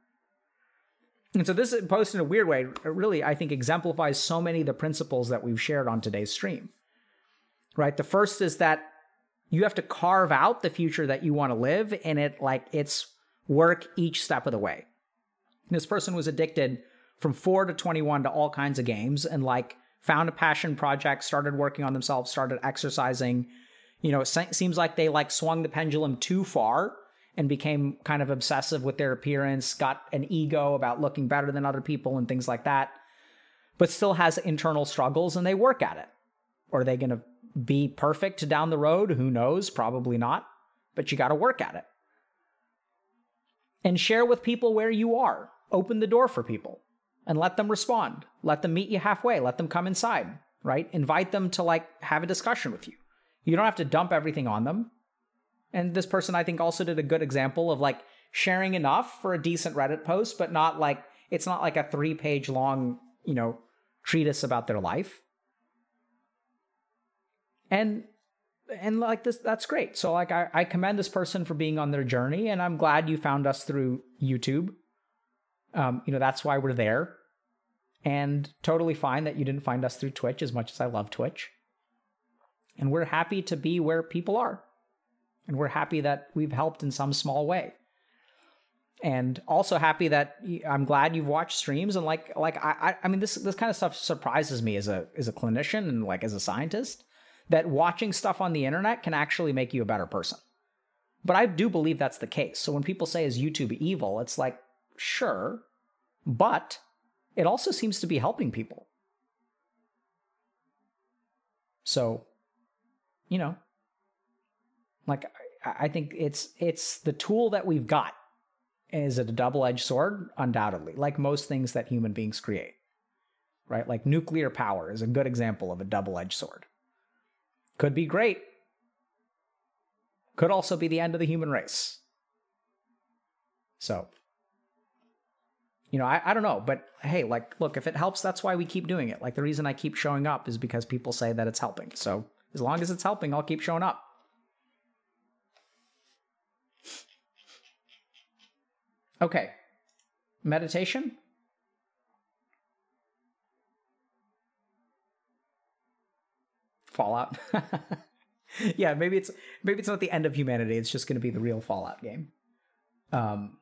[SPEAKER 2] And so this post in a weird way really, I think, exemplifies so many of the principles that we've shared on today's stream. Right? The first is that you have to carve out the future that you want to live and it like it's work each step of the way. This person was addicted from 4 to 21 to all kinds of games and like found a passion project, started working on themselves, started exercising. You know, it seems like they like swung the pendulum too far and became kind of obsessive with their appearance, got an ego about looking better than other people and things like that, but still has internal struggles and they work at it. Are they going to be perfect down the road? Who knows? Probably not, but you got to work at it. And share with people where you are. Open the door for people and let them respond. Let them meet you halfway. Let them come inside, right? Invite them to like have a discussion with you. You don't have to dump everything on them. And this person, I think, also did a good example of like sharing enough for a decent Reddit post, but not like it's not like a three page long, you know, treatise about their life. And and like this that's great. So like I, I commend this person for being on their journey and i'm glad you found us through youtube. Um, you know that's why we're there. And totally fine that you didn't find us through twitch as much as i love twitch. And we're happy to be where people are. And we're happy that we've helped in some small way. And also happy that I'm glad you've watched streams and like like I I mean this this kind of stuff surprises me as a as a clinician and like as a scientist that watching stuff on the internet can actually make you a better person. But I do believe that's the case. So when people say is YouTube evil, it's like sure, but it also seems to be helping people. So, you know, like I think it's it's the tool that we've got. Is it a double-edged sword? Undoubtedly, like most things that human beings create. Right? Like nuclear power is a good example of a double-edged sword. Could be great. Could also be the end of the human race. So, you know, I, I don't know, but hey, like, look, if it helps, that's why we keep doing it. Like, the reason I keep showing up is because people say that it's helping. So, as long as it's helping, I'll keep showing up. Okay. Meditation? Fallout. yeah, maybe it's maybe it's not the end of humanity. It's just going to be the real Fallout game. Um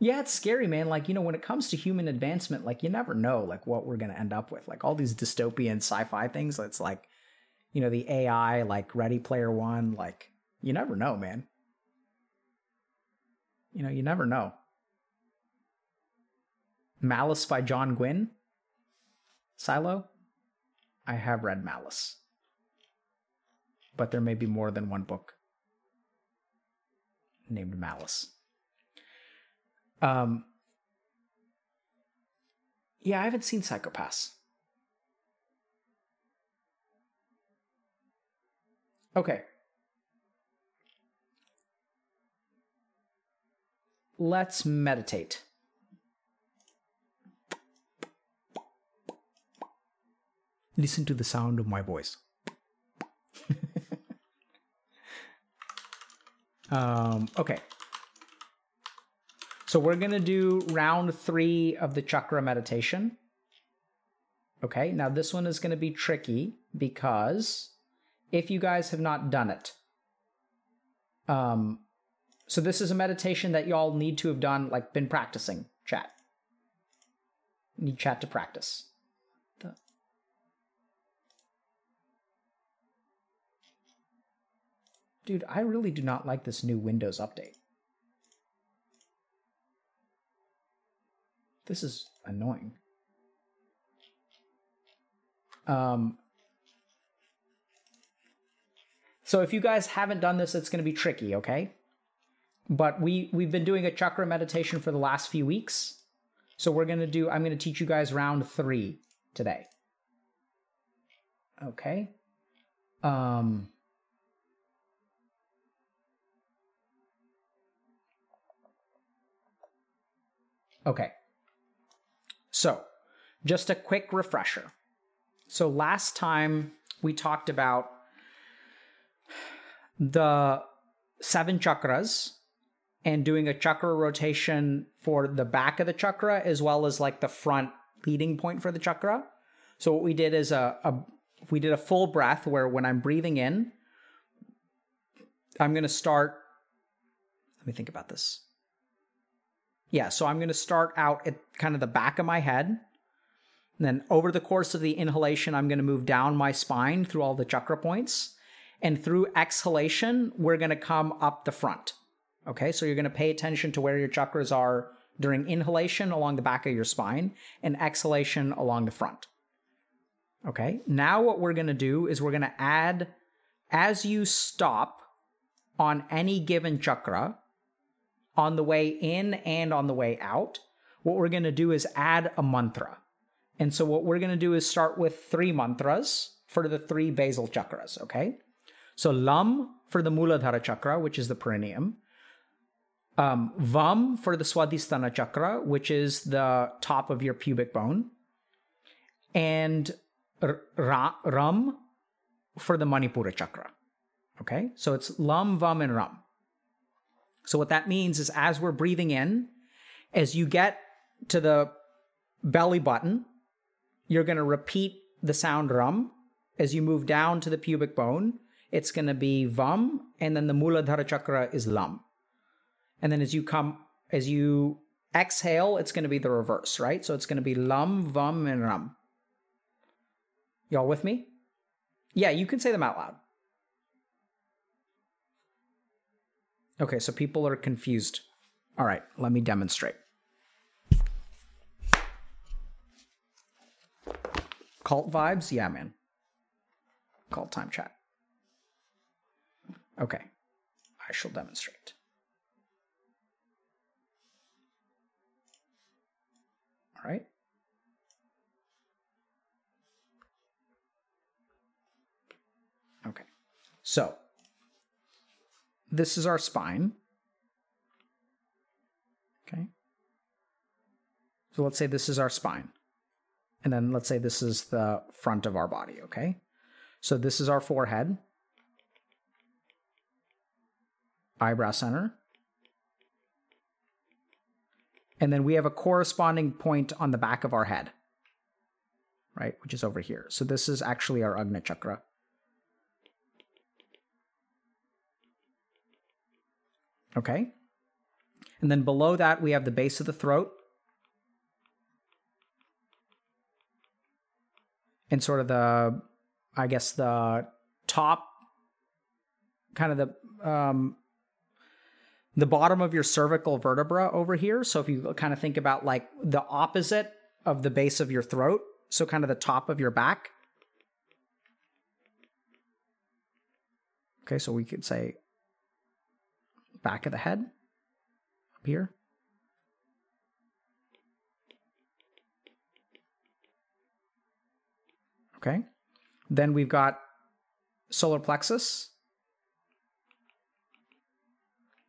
[SPEAKER 2] yeah, it's scary, man. Like, you know, when it comes to human advancement, like you never know like what we're going to end up with. Like all these dystopian sci-fi things, it's like you know, the AI like Ready Player 1, like you never know, man you know, you never know. Malice by John Gwynne? Silo? I have read Malice. But there may be more than one book named Malice. Um, yeah, I haven't seen Psycho-Pass. Okay. let's meditate. Listen to the sound of my voice. um, okay. So we're going to do round three of the chakra meditation. Okay, now this one is going to be tricky because if you guys have not done it, um, so this is a meditation that y'all need to have done, like been practicing chat. Need chat to practice. Dude, I really do not like this new Windows update. This is annoying. Um, so if you guys haven't done this, it's going to be tricky, okay? But we we've been doing a chakra meditation for the last few weeks. So we're going to do I'm going to teach you guys round 3 today. Okay? Um Okay. So, just a quick refresher. So, last time we talked about the seven chakras and doing a chakra rotation for the back of the chakra as well as like the front leading point for the chakra. So, what we did is a, a we did a full breath where when I'm breathing in, I'm going to start. Let me think about this. Yeah, so I'm going to start out at kind of the back of my head. And then over the course of the inhalation, I'm going to move down my spine through all the chakra points. And through exhalation, we're going to come up the front. Okay, so you're going to pay attention to where your chakras are during inhalation along the back of your spine and exhalation along the front. Okay, now what we're going to do is we're going to add, as you stop on any given chakra, on the way in and on the way out, what we're going to do is add a mantra. And so what we're going to do is start with three mantras for the three basal chakras, okay? So Lam for the Muladhara chakra, which is the perineum. Um, Vam for the Swadhisthana chakra, which is the top of your pubic bone. And Ra- Ram for the Manipura chakra. Okay? So it's Lam, Vam, and Ram. So what that means is as we're breathing in, as you get to the belly button, you're going to repeat the sound rum. As you move down to the pubic bone, it's going to be vam, and then the muladhara chakra is lam. And then as you come, as you exhale, it's going to be the reverse, right? So it's going to be lam, vam, and ram. Y'all with me? Yeah, you can say them out loud. Okay, so people are confused. All right, let me demonstrate. Cult vibes? Yeah, man. Cult time chat. Okay, I shall demonstrate. All right. Okay, so this is our spine. Okay. So let's say this is our spine. And then let's say this is the front of our body, okay? So this is our forehead, eyebrow center. And then we have a corresponding point on the back of our head, right? Which is over here. So this is actually our Ajna chakra. Okay. And then below that, we have the base of the throat. And sort of the, I guess, the top, kind of the, um, the bottom of your cervical vertebra over here. So if you kind of think about like the opposite of the base of your throat, so kind of the top of your back. Okay, so we could say back of the head up here. Okay. Then we've got solar plexus,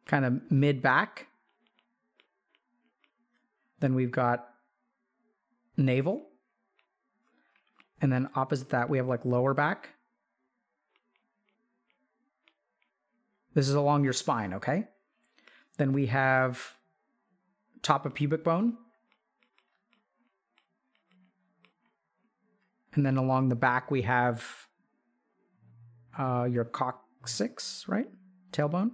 [SPEAKER 2] kind of mid back. Then we've got navel. And then opposite that, we have like lower back. This is along your spine, okay? Then we have top of pubic bone. And then along the back, we have uh, your coccyx, right? Tailbone.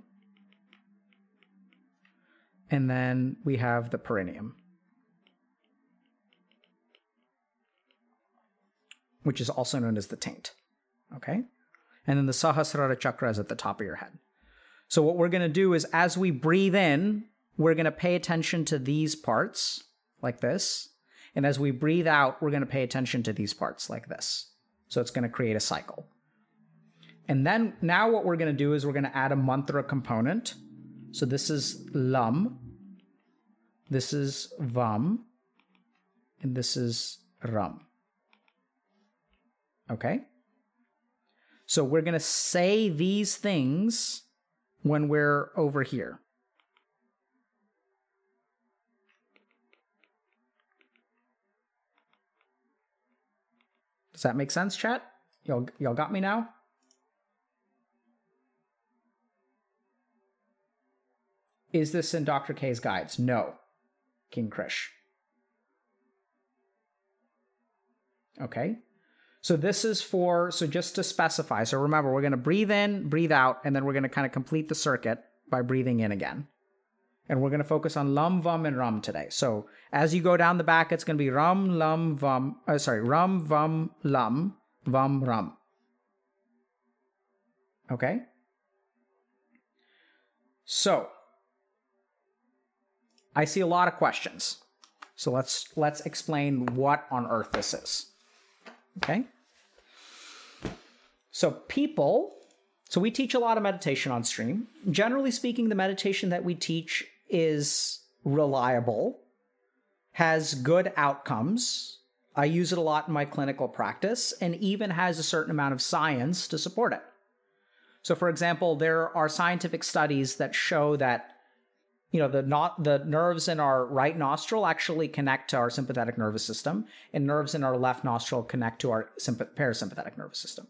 [SPEAKER 2] And then we have the perineum, which is also known as the taint. Okay? And then the Sahasrara chakra is at the top of your head. So, what we're going to do is as we breathe in, we're going to pay attention to these parts like this. And as we breathe out, we're going to pay attention to these parts like this. So it's going to create a cycle. And then now what we're going to do is we're going to add a mantra component. So this is lam, this is vam, and this is ram. Okay? So we're going to say these things when we're over here. Does that make sense, chat? Y'all, y'all got me now? Is this in Dr. K's guides? No, King Krish. Okay. So this is for, so just to specify. So remember, we're going to breathe in, breathe out, and then we're going to kind of complete the circuit by breathing in again. And we're going to focus on lum, vum, and rum today. So as you go down the back, it's going to be rum, lum, vum, uh, sorry, rum, vum, lum, vum, rum. Okay? So I see a lot of questions. So let's let's explain what on earth this is. Okay? So people, so we teach a lot of meditation on stream. Generally speaking, the meditation that we teach is reliable, has good outcomes. I use it a lot in my clinical practice and even has a certain amount of science to support it. So for example, there are scientific studies that show that you know the not the nerves in our right nostril actually connect to our sympathetic nervous system and nerves in our left nostril connect to our parasympathetic nervous system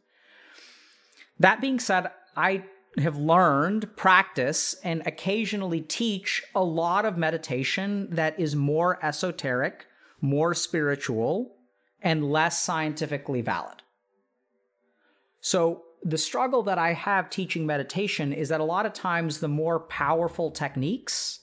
[SPEAKER 2] that being said i have learned practice and occasionally teach a lot of meditation that is more esoteric more spiritual and less scientifically valid so the struggle that I have teaching meditation is that a lot of times the more powerful techniques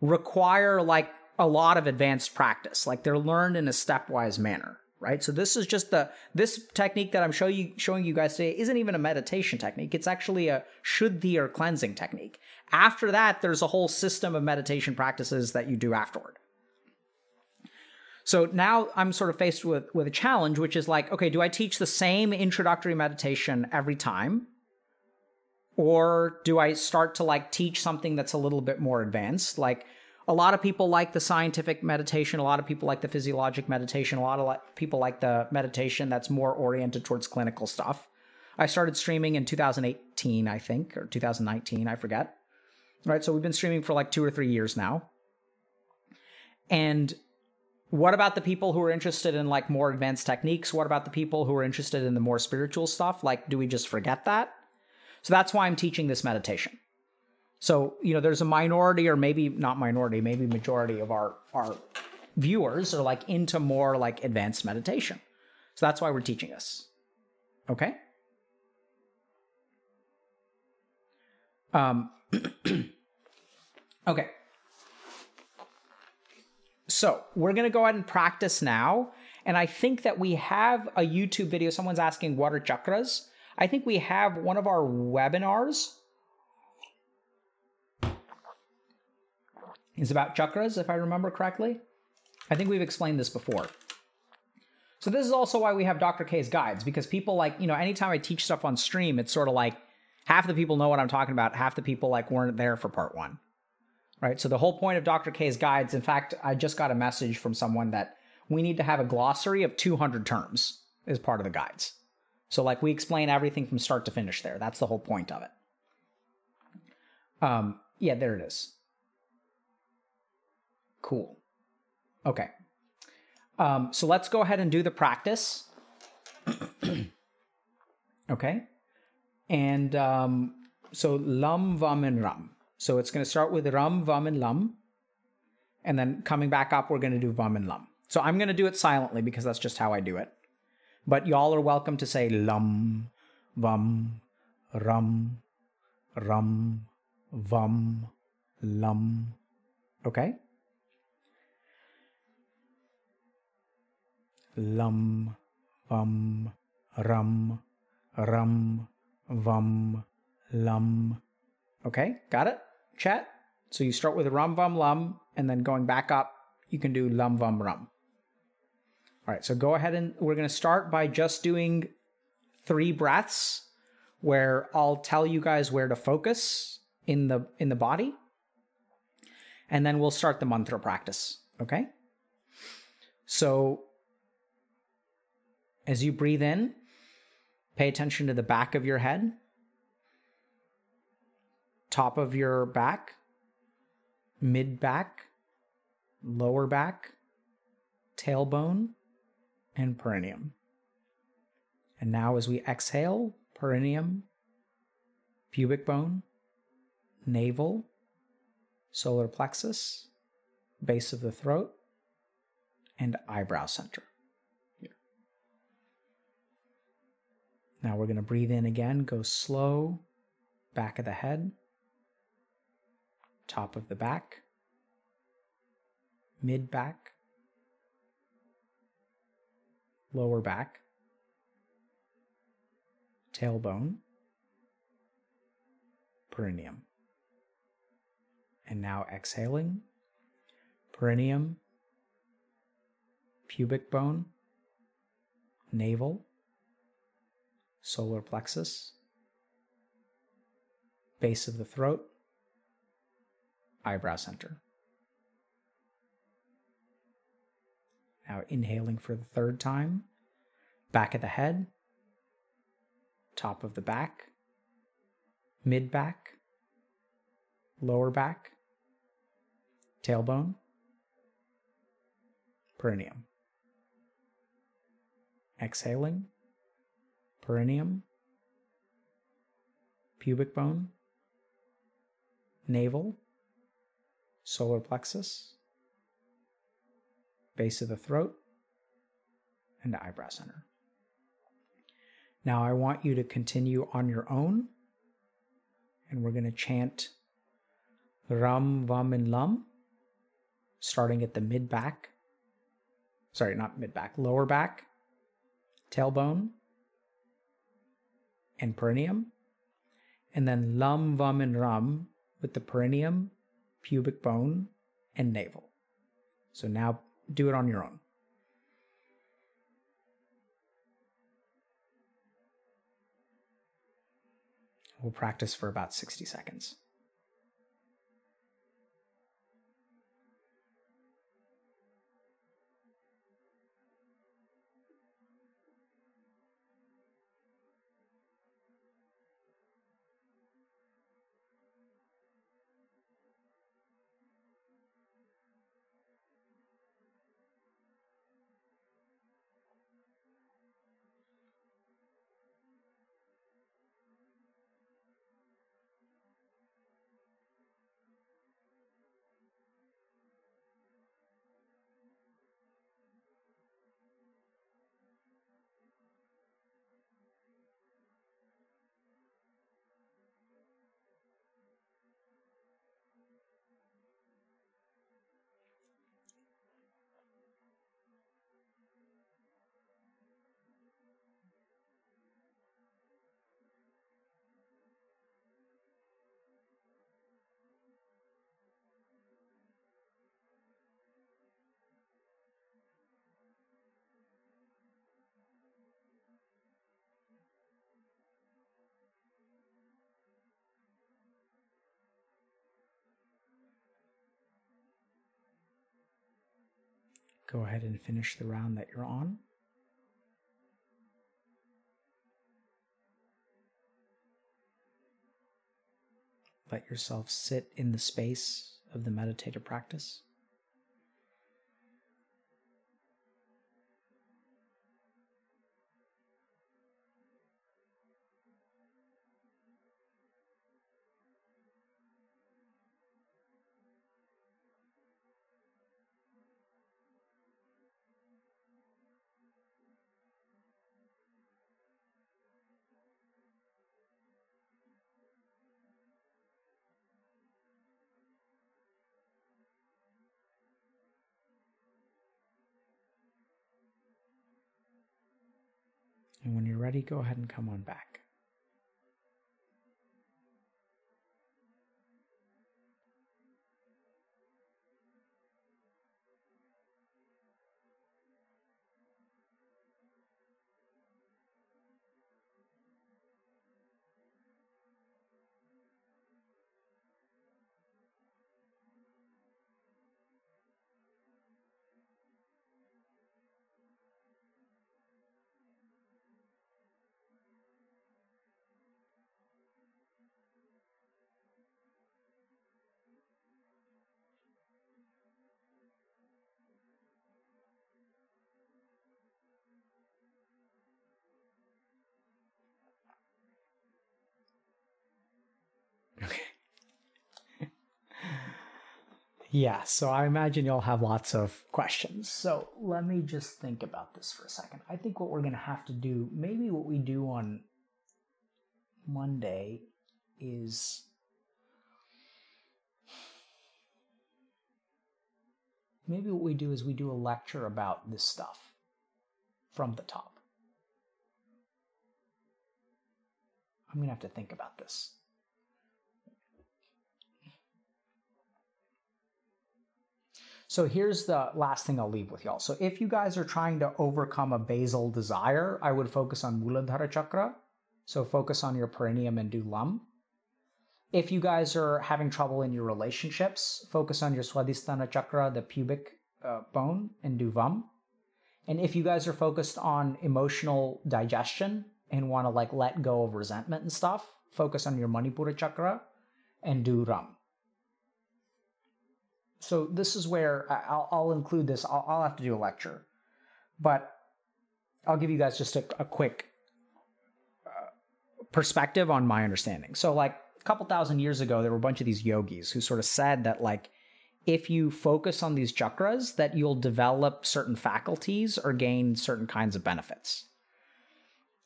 [SPEAKER 2] require like a lot of advanced practice. Like they're learned in a stepwise manner, right? So this is just the this technique that I'm show you showing you guys today isn't even a meditation technique. It's actually a shuddhi or cleansing technique. After that, there's a whole system of meditation practices that you do afterward. So now I'm sort of faced with, with a challenge, which is like, okay, do I teach the same introductory meditation every time? Or do I start to like teach something that's a little bit more advanced? Like a lot of people like the scientific meditation, a lot of people like the physiologic meditation, a lot of people like the meditation that's more oriented towards clinical stuff. I started streaming in 2018, I think, or 2019, I forget. Right, so we've been streaming for like two or three years now. And what about the people who are interested in like more advanced techniques? What about the people who are interested in the more spiritual stuff? Like, do we just forget that? So that's why I'm teaching this meditation. So, you know, there's a minority or maybe not minority, maybe majority of our our viewers are like into more like advanced meditation. So that's why we're teaching this. Okay? Um Okay. So we're going to go ahead and practice now. And I think that we have a YouTube video. Someone's asking, what are chakras? I think we have one of our webinars is about chakras, if I remember correctly. I think we've explained this before. So this is also why we have Dr. K's guides, because people like, you know, anytime I teach stuff on stream, it's sort of like half the people know what I'm talking about, half the people like weren't there for part one right? So the whole point of Dr. K's guides, in fact, I just got a message from someone that we need to have a glossary of 200 terms as part of the guides. So like we explain everything from start to finish there. That's the whole point of it. Um, yeah, there it is. Cool. Okay. Um, so let's go ahead and do the practice. okay. And um, so lum, vam, and ram. So it's going to start with rum, vum, and lum. And then coming back up, we're going to do vum and lum. So I'm going to do it silently because that's just how I do it. But y'all are welcome to say lum, vum, rum, rum, vum, lum. Okay? Lum, vum, rum, rum, vum, lum. Okay, got it? chat. So you start with rum, vum, lum, and then going back up, you can do lum, vum, rum. All right, so go ahead and we're going to start by just doing three breaths where I'll tell you guys where to focus in the in the body. And then we'll start the mantra practice, okay? So as you breathe in, pay attention to the back of your head, top of your back, mid back, lower back, tailbone, and perineum. And now, as we exhale, perineum, pubic bone, navel, solar plexus, base of the throat, and eyebrow center. Now we're going to breathe in again, go slow, back of the head, top of the back, mid back, lower back, tailbone, perineum. And now exhaling, perineum, pubic bone, navel, solar plexus, base of the throat, eyebrow center. Now inhaling for the third time, back of the head, top of the back, mid back, lower back, tailbone, perineum. Exhaling, perineum, pubic bone, navel, solar plexus, base of the throat, and eyebrow center. Now I want you to continue on your own, and we're going to chant Ram, Vam, and Lam, starting at the mid back. Sorry, not mid back, lower back, tailbone, and perineum. And then lum, Vam, and Ram with the perineum, pubic bone, and navel. So now do it on your own. We'll practice for about 60 seconds. Go ahead and finish the round that you're on. Let yourself sit in the space of the meditative practice. Ready, go ahead and come on back. Yeah, so I imagine you'll have lots of questions. So let me just think about this for a second. I think what we're going to have to do, maybe what we do on Monday, is maybe what we do is we do a lecture about this stuff from the top. I'm going to have to think about this. So here's the last thing I'll leave with y'all. So if you guys are trying to overcome a basal desire, I would focus on Muladhara Chakra. So focus on your perineum and do lum. If you guys are having trouble in your relationships, focus on your Swadhisthana Chakra, the pubic uh, bone, and do Vam. And if you guys are focused on emotional digestion and want to like let go of resentment and stuff, focus on your Manipura Chakra and do Ram so this is where I'll, I'll include this. I'll, I'll, have to do a lecture, but I'll give you guys just a, a quick uh, perspective on my understanding. So, like a couple thousand years ago, there were a bunch of these yogis who sort of said that, like, if you focus on these chakras, that you'll develop certain faculties or gain certain kinds of benefits.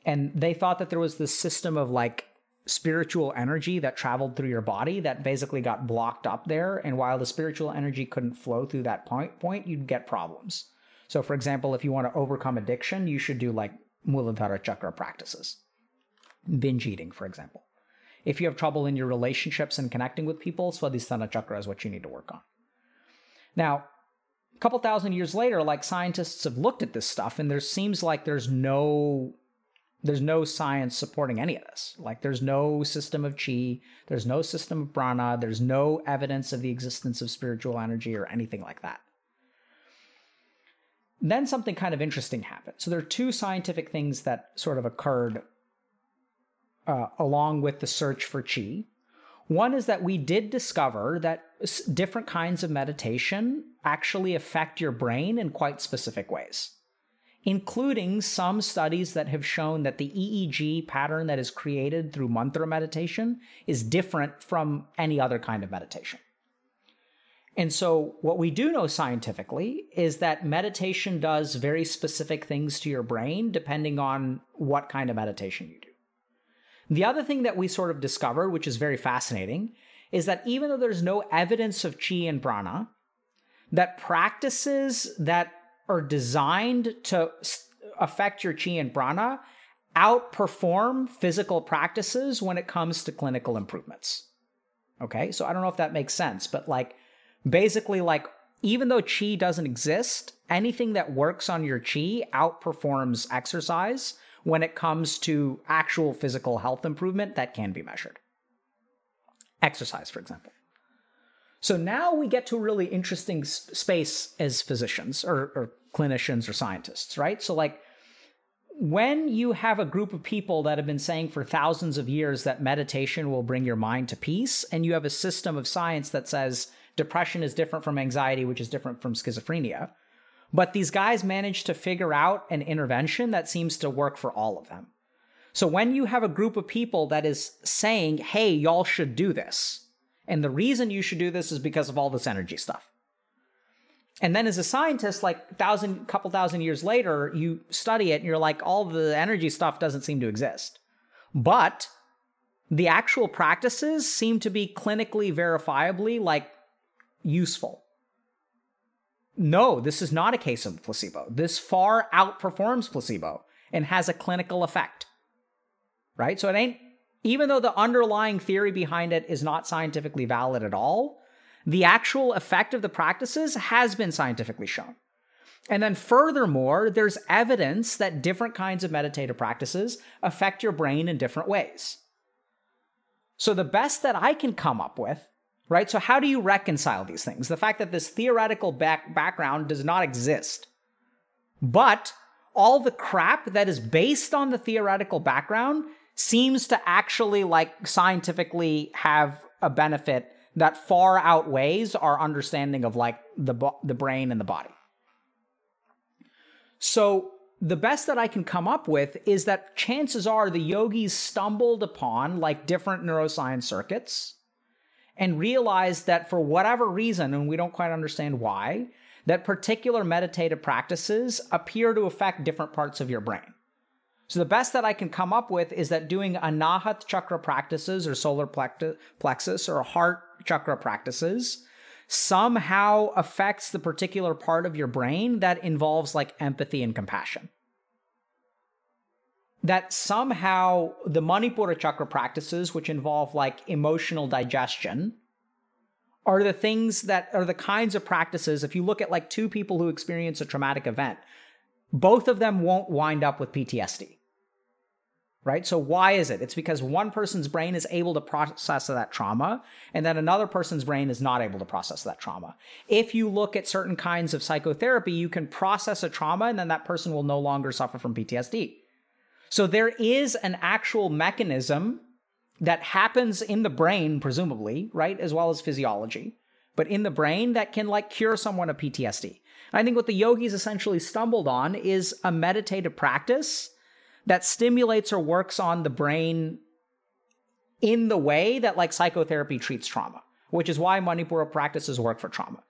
[SPEAKER 2] And they thought that there was this system of like spiritual energy that traveled through your body that basically got blocked up there. And while the spiritual energy couldn't flow through that point, point you'd get problems. So, for example, if you want to overcome addiction, you should do like Muladhara Chakra practices, binge eating, for example. If you have trouble in your relationships and connecting with people, Swadhisthana Chakra is what you need to work on. Now, a couple thousand years later, like scientists have looked at this stuff, and there seems like there's no there's no science supporting any of this. Like there's no system of chi, there's no system of prana, there's no evidence of the existence of spiritual energy or anything like that. Then something kind of interesting happened. So there are two scientific things that sort of occurred uh, along with the search for chi. One is that we did discover that different kinds of meditation actually affect your brain in quite specific ways including some studies that have shown that the EEG pattern that is created through mantra meditation is different from any other kind of meditation. And so, what we do know scientifically is that meditation does very specific things to your brain depending on what kind of meditation you do. The other thing that we sort of discovered, which is very fascinating, is that even though there's no evidence of chi and prana, that practices that are designed to affect your chi and prana outperform physical practices when it comes to clinical improvements. Okay, so I don't know if that makes sense, but like basically, like even though chi doesn't exist, anything that works on your chi outperforms exercise when it comes to actual physical health improvement that can be measured. Exercise, for example. So now we get to a really interesting space as physicians or, or clinicians or scientists, right? So, like, when you have a group of people that have been saying for thousands of years that meditation will bring your mind to peace, and you have a system of science that says depression is different from anxiety, which is different from schizophrenia, but these guys manage to figure out an intervention that seems to work for all of them. So when you have a group of people that is saying, hey, y'all should do this, and the reason you should do this is because of all this energy stuff. And then as a scientist, like thousand, couple thousand years later, you study it and you're like, all the energy stuff doesn't seem to exist. But the actual practices seem to be clinically verifiably like useful. No, this is not a case of placebo. This far outperforms placebo and has a clinical effect. Right? So it ain't even though the underlying theory behind it is not scientifically valid at all, the actual effect of the practices has been scientifically shown. And then, furthermore, there's evidence that different kinds of meditative practices affect your brain in different ways. So, the best that I can come up with, right? So, how do you reconcile these things? The fact that this theoretical back- background does not exist, but all the crap that is based on the theoretical background seems to actually like scientifically have a benefit that far outweighs our understanding of like the the brain and the body. So the best that I can come up with is that chances are the yogis stumbled upon like different neuroscience circuits and realized that for whatever reason, and we don't quite understand why, that particular meditative practices appear to affect different parts of your brain. So the best that I can come up with is that doing anahat chakra practices or solar plexus or heart chakra practices somehow affects the particular part of your brain that involves like empathy and compassion. That somehow the Manipura chakra practices, which involve like emotional digestion, are the things that are the kinds of practices. If you look at like two people who experience a traumatic event, both of them won't wind up with PTSD right? So why is it? It's because one person's brain is able to process that trauma and then another person's brain is not able to process that trauma. If you look at certain kinds of psychotherapy, you can process a trauma and then that person will no longer suffer from PTSD. So there is an actual mechanism that happens in the brain, presumably, right? As well as physiology, but in the brain that can like cure someone of PTSD. I think what the yogis essentially stumbled on is a meditative practice that stimulates or works on the brain in the way that like psychotherapy treats trauma, which is why Manipura practices work for trauma.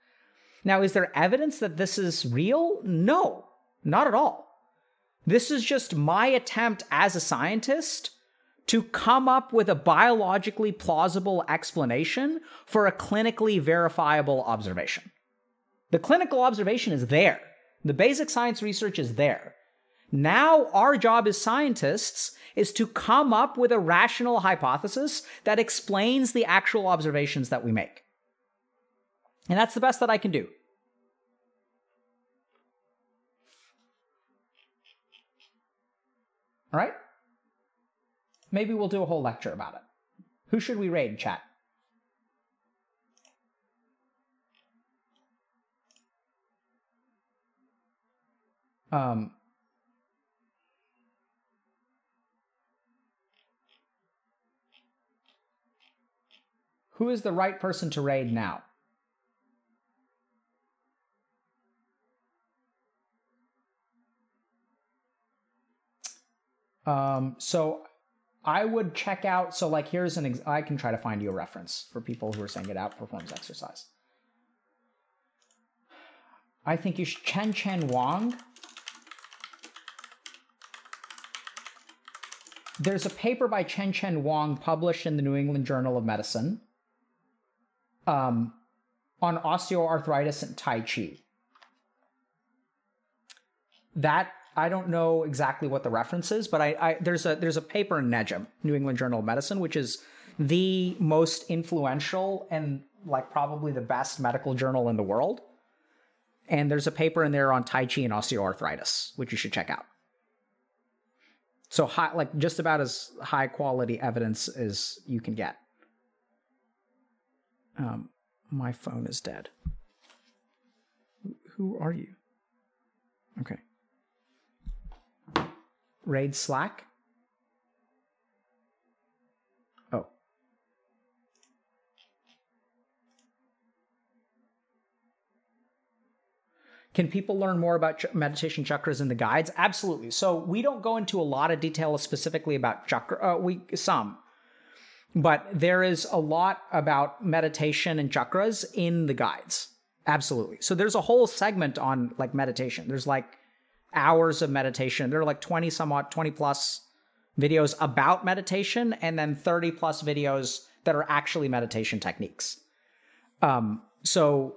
[SPEAKER 2] Now, is there evidence that this is real? No, not at all. This is just my attempt as a scientist to come up with a biologically plausible explanation for a clinically verifiable observation. The clinical observation is there. The basic science research is there. Now, our job as scientists is to come up with a rational hypothesis that explains the actual observations that we make. And that's the best that I can do. All right? Maybe we'll do a whole lecture about it. Who should we raid, chat? Um, Who is the right person to raid now? Um, so I would check out. So like, here's an. Ex- I can try to find you a reference for people who are saying it outperforms exercise. I think you should Chenchen Wang. There's a paper by Chenchen Wang published in the New England Journal of Medicine um, on osteoarthritis and Tai Chi. That I don't know exactly what the reference is, but I, I there's a there's a paper in NEJM, New England Journal of Medicine, which is the most influential and like probably the best medical journal in the world. And there's a paper in there on Tai Chi and osteoarthritis, which you should check out. So high, like just about as high quality evidence as you can get. Um, my phone is dead. Who are you? Okay. Raid Slack. Oh. Can people learn more about meditation chakras in the guides? Absolutely. So we don't go into a lot of detail specifically about chakra. Uh, we some but there is a lot about meditation and chakras in the guides. Absolutely. So there's a whole segment on like meditation. There's like hours of meditation. There are like 20 somewhat, 20 plus videos about meditation and then 30 plus videos that are actually meditation techniques. Um, so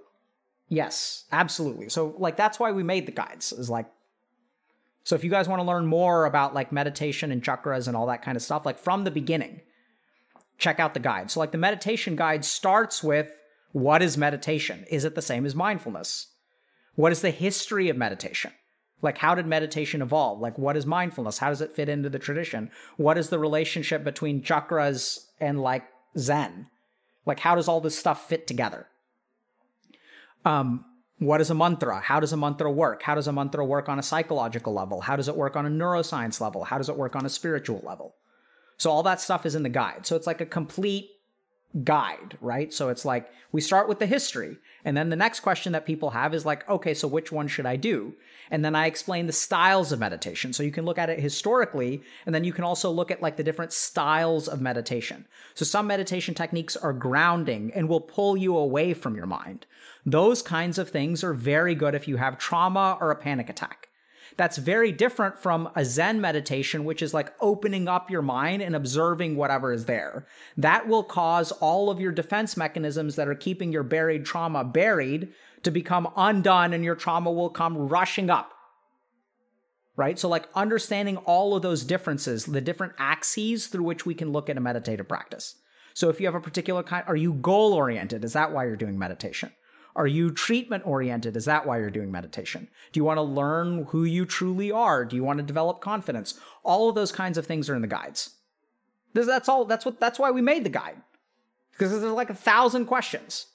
[SPEAKER 2] yes, absolutely. So like that's why we made the guides is like so if you guys want to learn more about like meditation and chakras and all that kind of stuff, like from the beginning, check out the guide. So, like the meditation guide starts with what is meditation? Is it the same as mindfulness? What is the history of meditation? Like, how did meditation evolve? Like, what is mindfulness? How does it fit into the tradition? What is the relationship between chakras and like Zen? Like, how does all this stuff fit together? Um, what is a mantra? How does a mantra work? How does a mantra work on a psychological level? How does it work on a neuroscience level? How does it work on a spiritual level? So all that stuff is in the guide. So it's like a complete guide, right? So it's like we start with the history. And then the next question that people have is like, okay, so which one should I do? And then I explain the styles of meditation. So you can look at it historically, and then you can also look at like the different styles of meditation. So some meditation techniques are grounding and will pull you away from your mind. Those kinds of things are very good if you have trauma or a panic attack. That's very different from a Zen meditation, which is like opening up your mind and observing whatever is there. That will cause all of your defense mechanisms that are keeping your buried trauma buried to become undone and your trauma will come rushing up. Right? So, like understanding all of those differences, the different axes through which we can look at a meditative practice. So, if you have a particular kind, are you goal oriented? Is that why you're doing meditation? Are you treatment oriented? Is that why you're doing meditation? Do you want to learn who you truly are? Do you want to develop confidence? All of those kinds of things are in the guides. That's all. That's what. That's why we made the guide because there's like a thousand questions,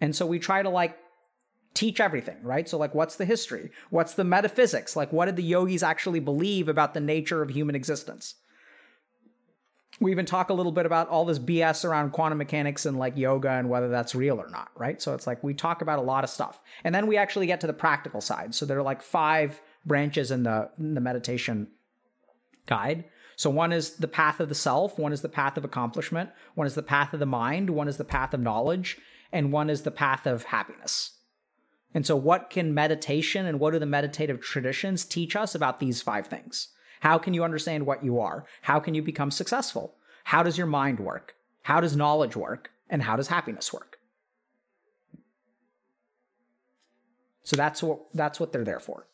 [SPEAKER 2] and so we try to like teach everything, right? So like, what's the history? What's the metaphysics? Like, what did the yogis actually believe about the nature of human existence? We even talk a little bit about all this BS around quantum mechanics and like yoga and whether that's real or not, right? So it's like we talk about a lot of stuff. And then we actually get to the practical side. So there are like five branches in the in the meditation guide. So one is the path of the self, one is the path of accomplishment, one is the path of the mind, one is the path of knowledge, and one is the path of happiness. And so what can meditation and what do the meditative traditions teach us about these five things? How can you understand what you are? How can you become successful? How does your mind work? How does knowledge work? And how does happiness work? So that's what that's what they're there for.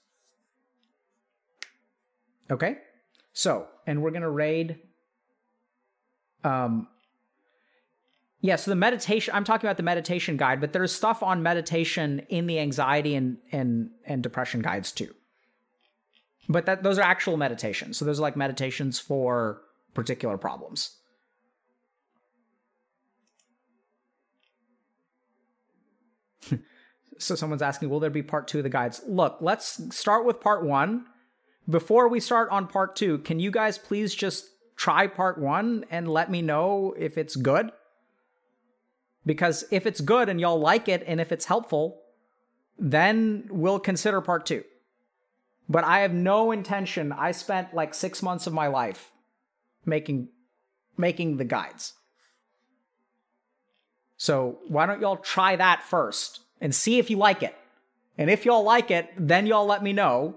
[SPEAKER 2] Okay? So, and we're going to raid um yeah, so the meditation I'm talking about the meditation guide, but there's stuff on meditation in the anxiety and and and depression guides too. But that those are actual meditations. So those are like meditations for particular problems. so someone's asking, will there be part two of the guides? Look, let's start with part one. Before we start on part two, can you guys please just try part one and let me know if it's good? Because if it's good and y'all like it and if it's helpful, then we'll consider part two but I have no intention. I spent like six months of my life making making the guides. So why don't y'all try that first and see if you like it. And if y'all like it, then y'all let me know.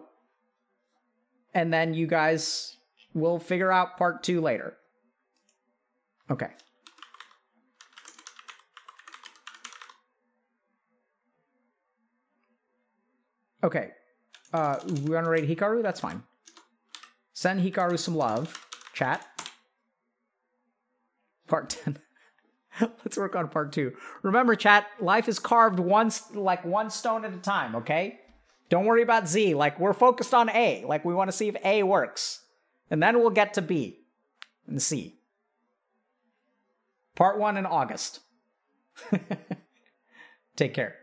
[SPEAKER 2] And then you guys will figure out part two later. Okay. Okay, uh, raid Hikaru? That's fine. Send Hikaru some love. Chat. Part 10. Let's work on part two. Remember, chat, life is carved once, like one stone at a time, okay? Don't worry about Z. Like, we're focused on A. Like, we want to see if A works. And then we'll get to B and C. Part one in August. Take care.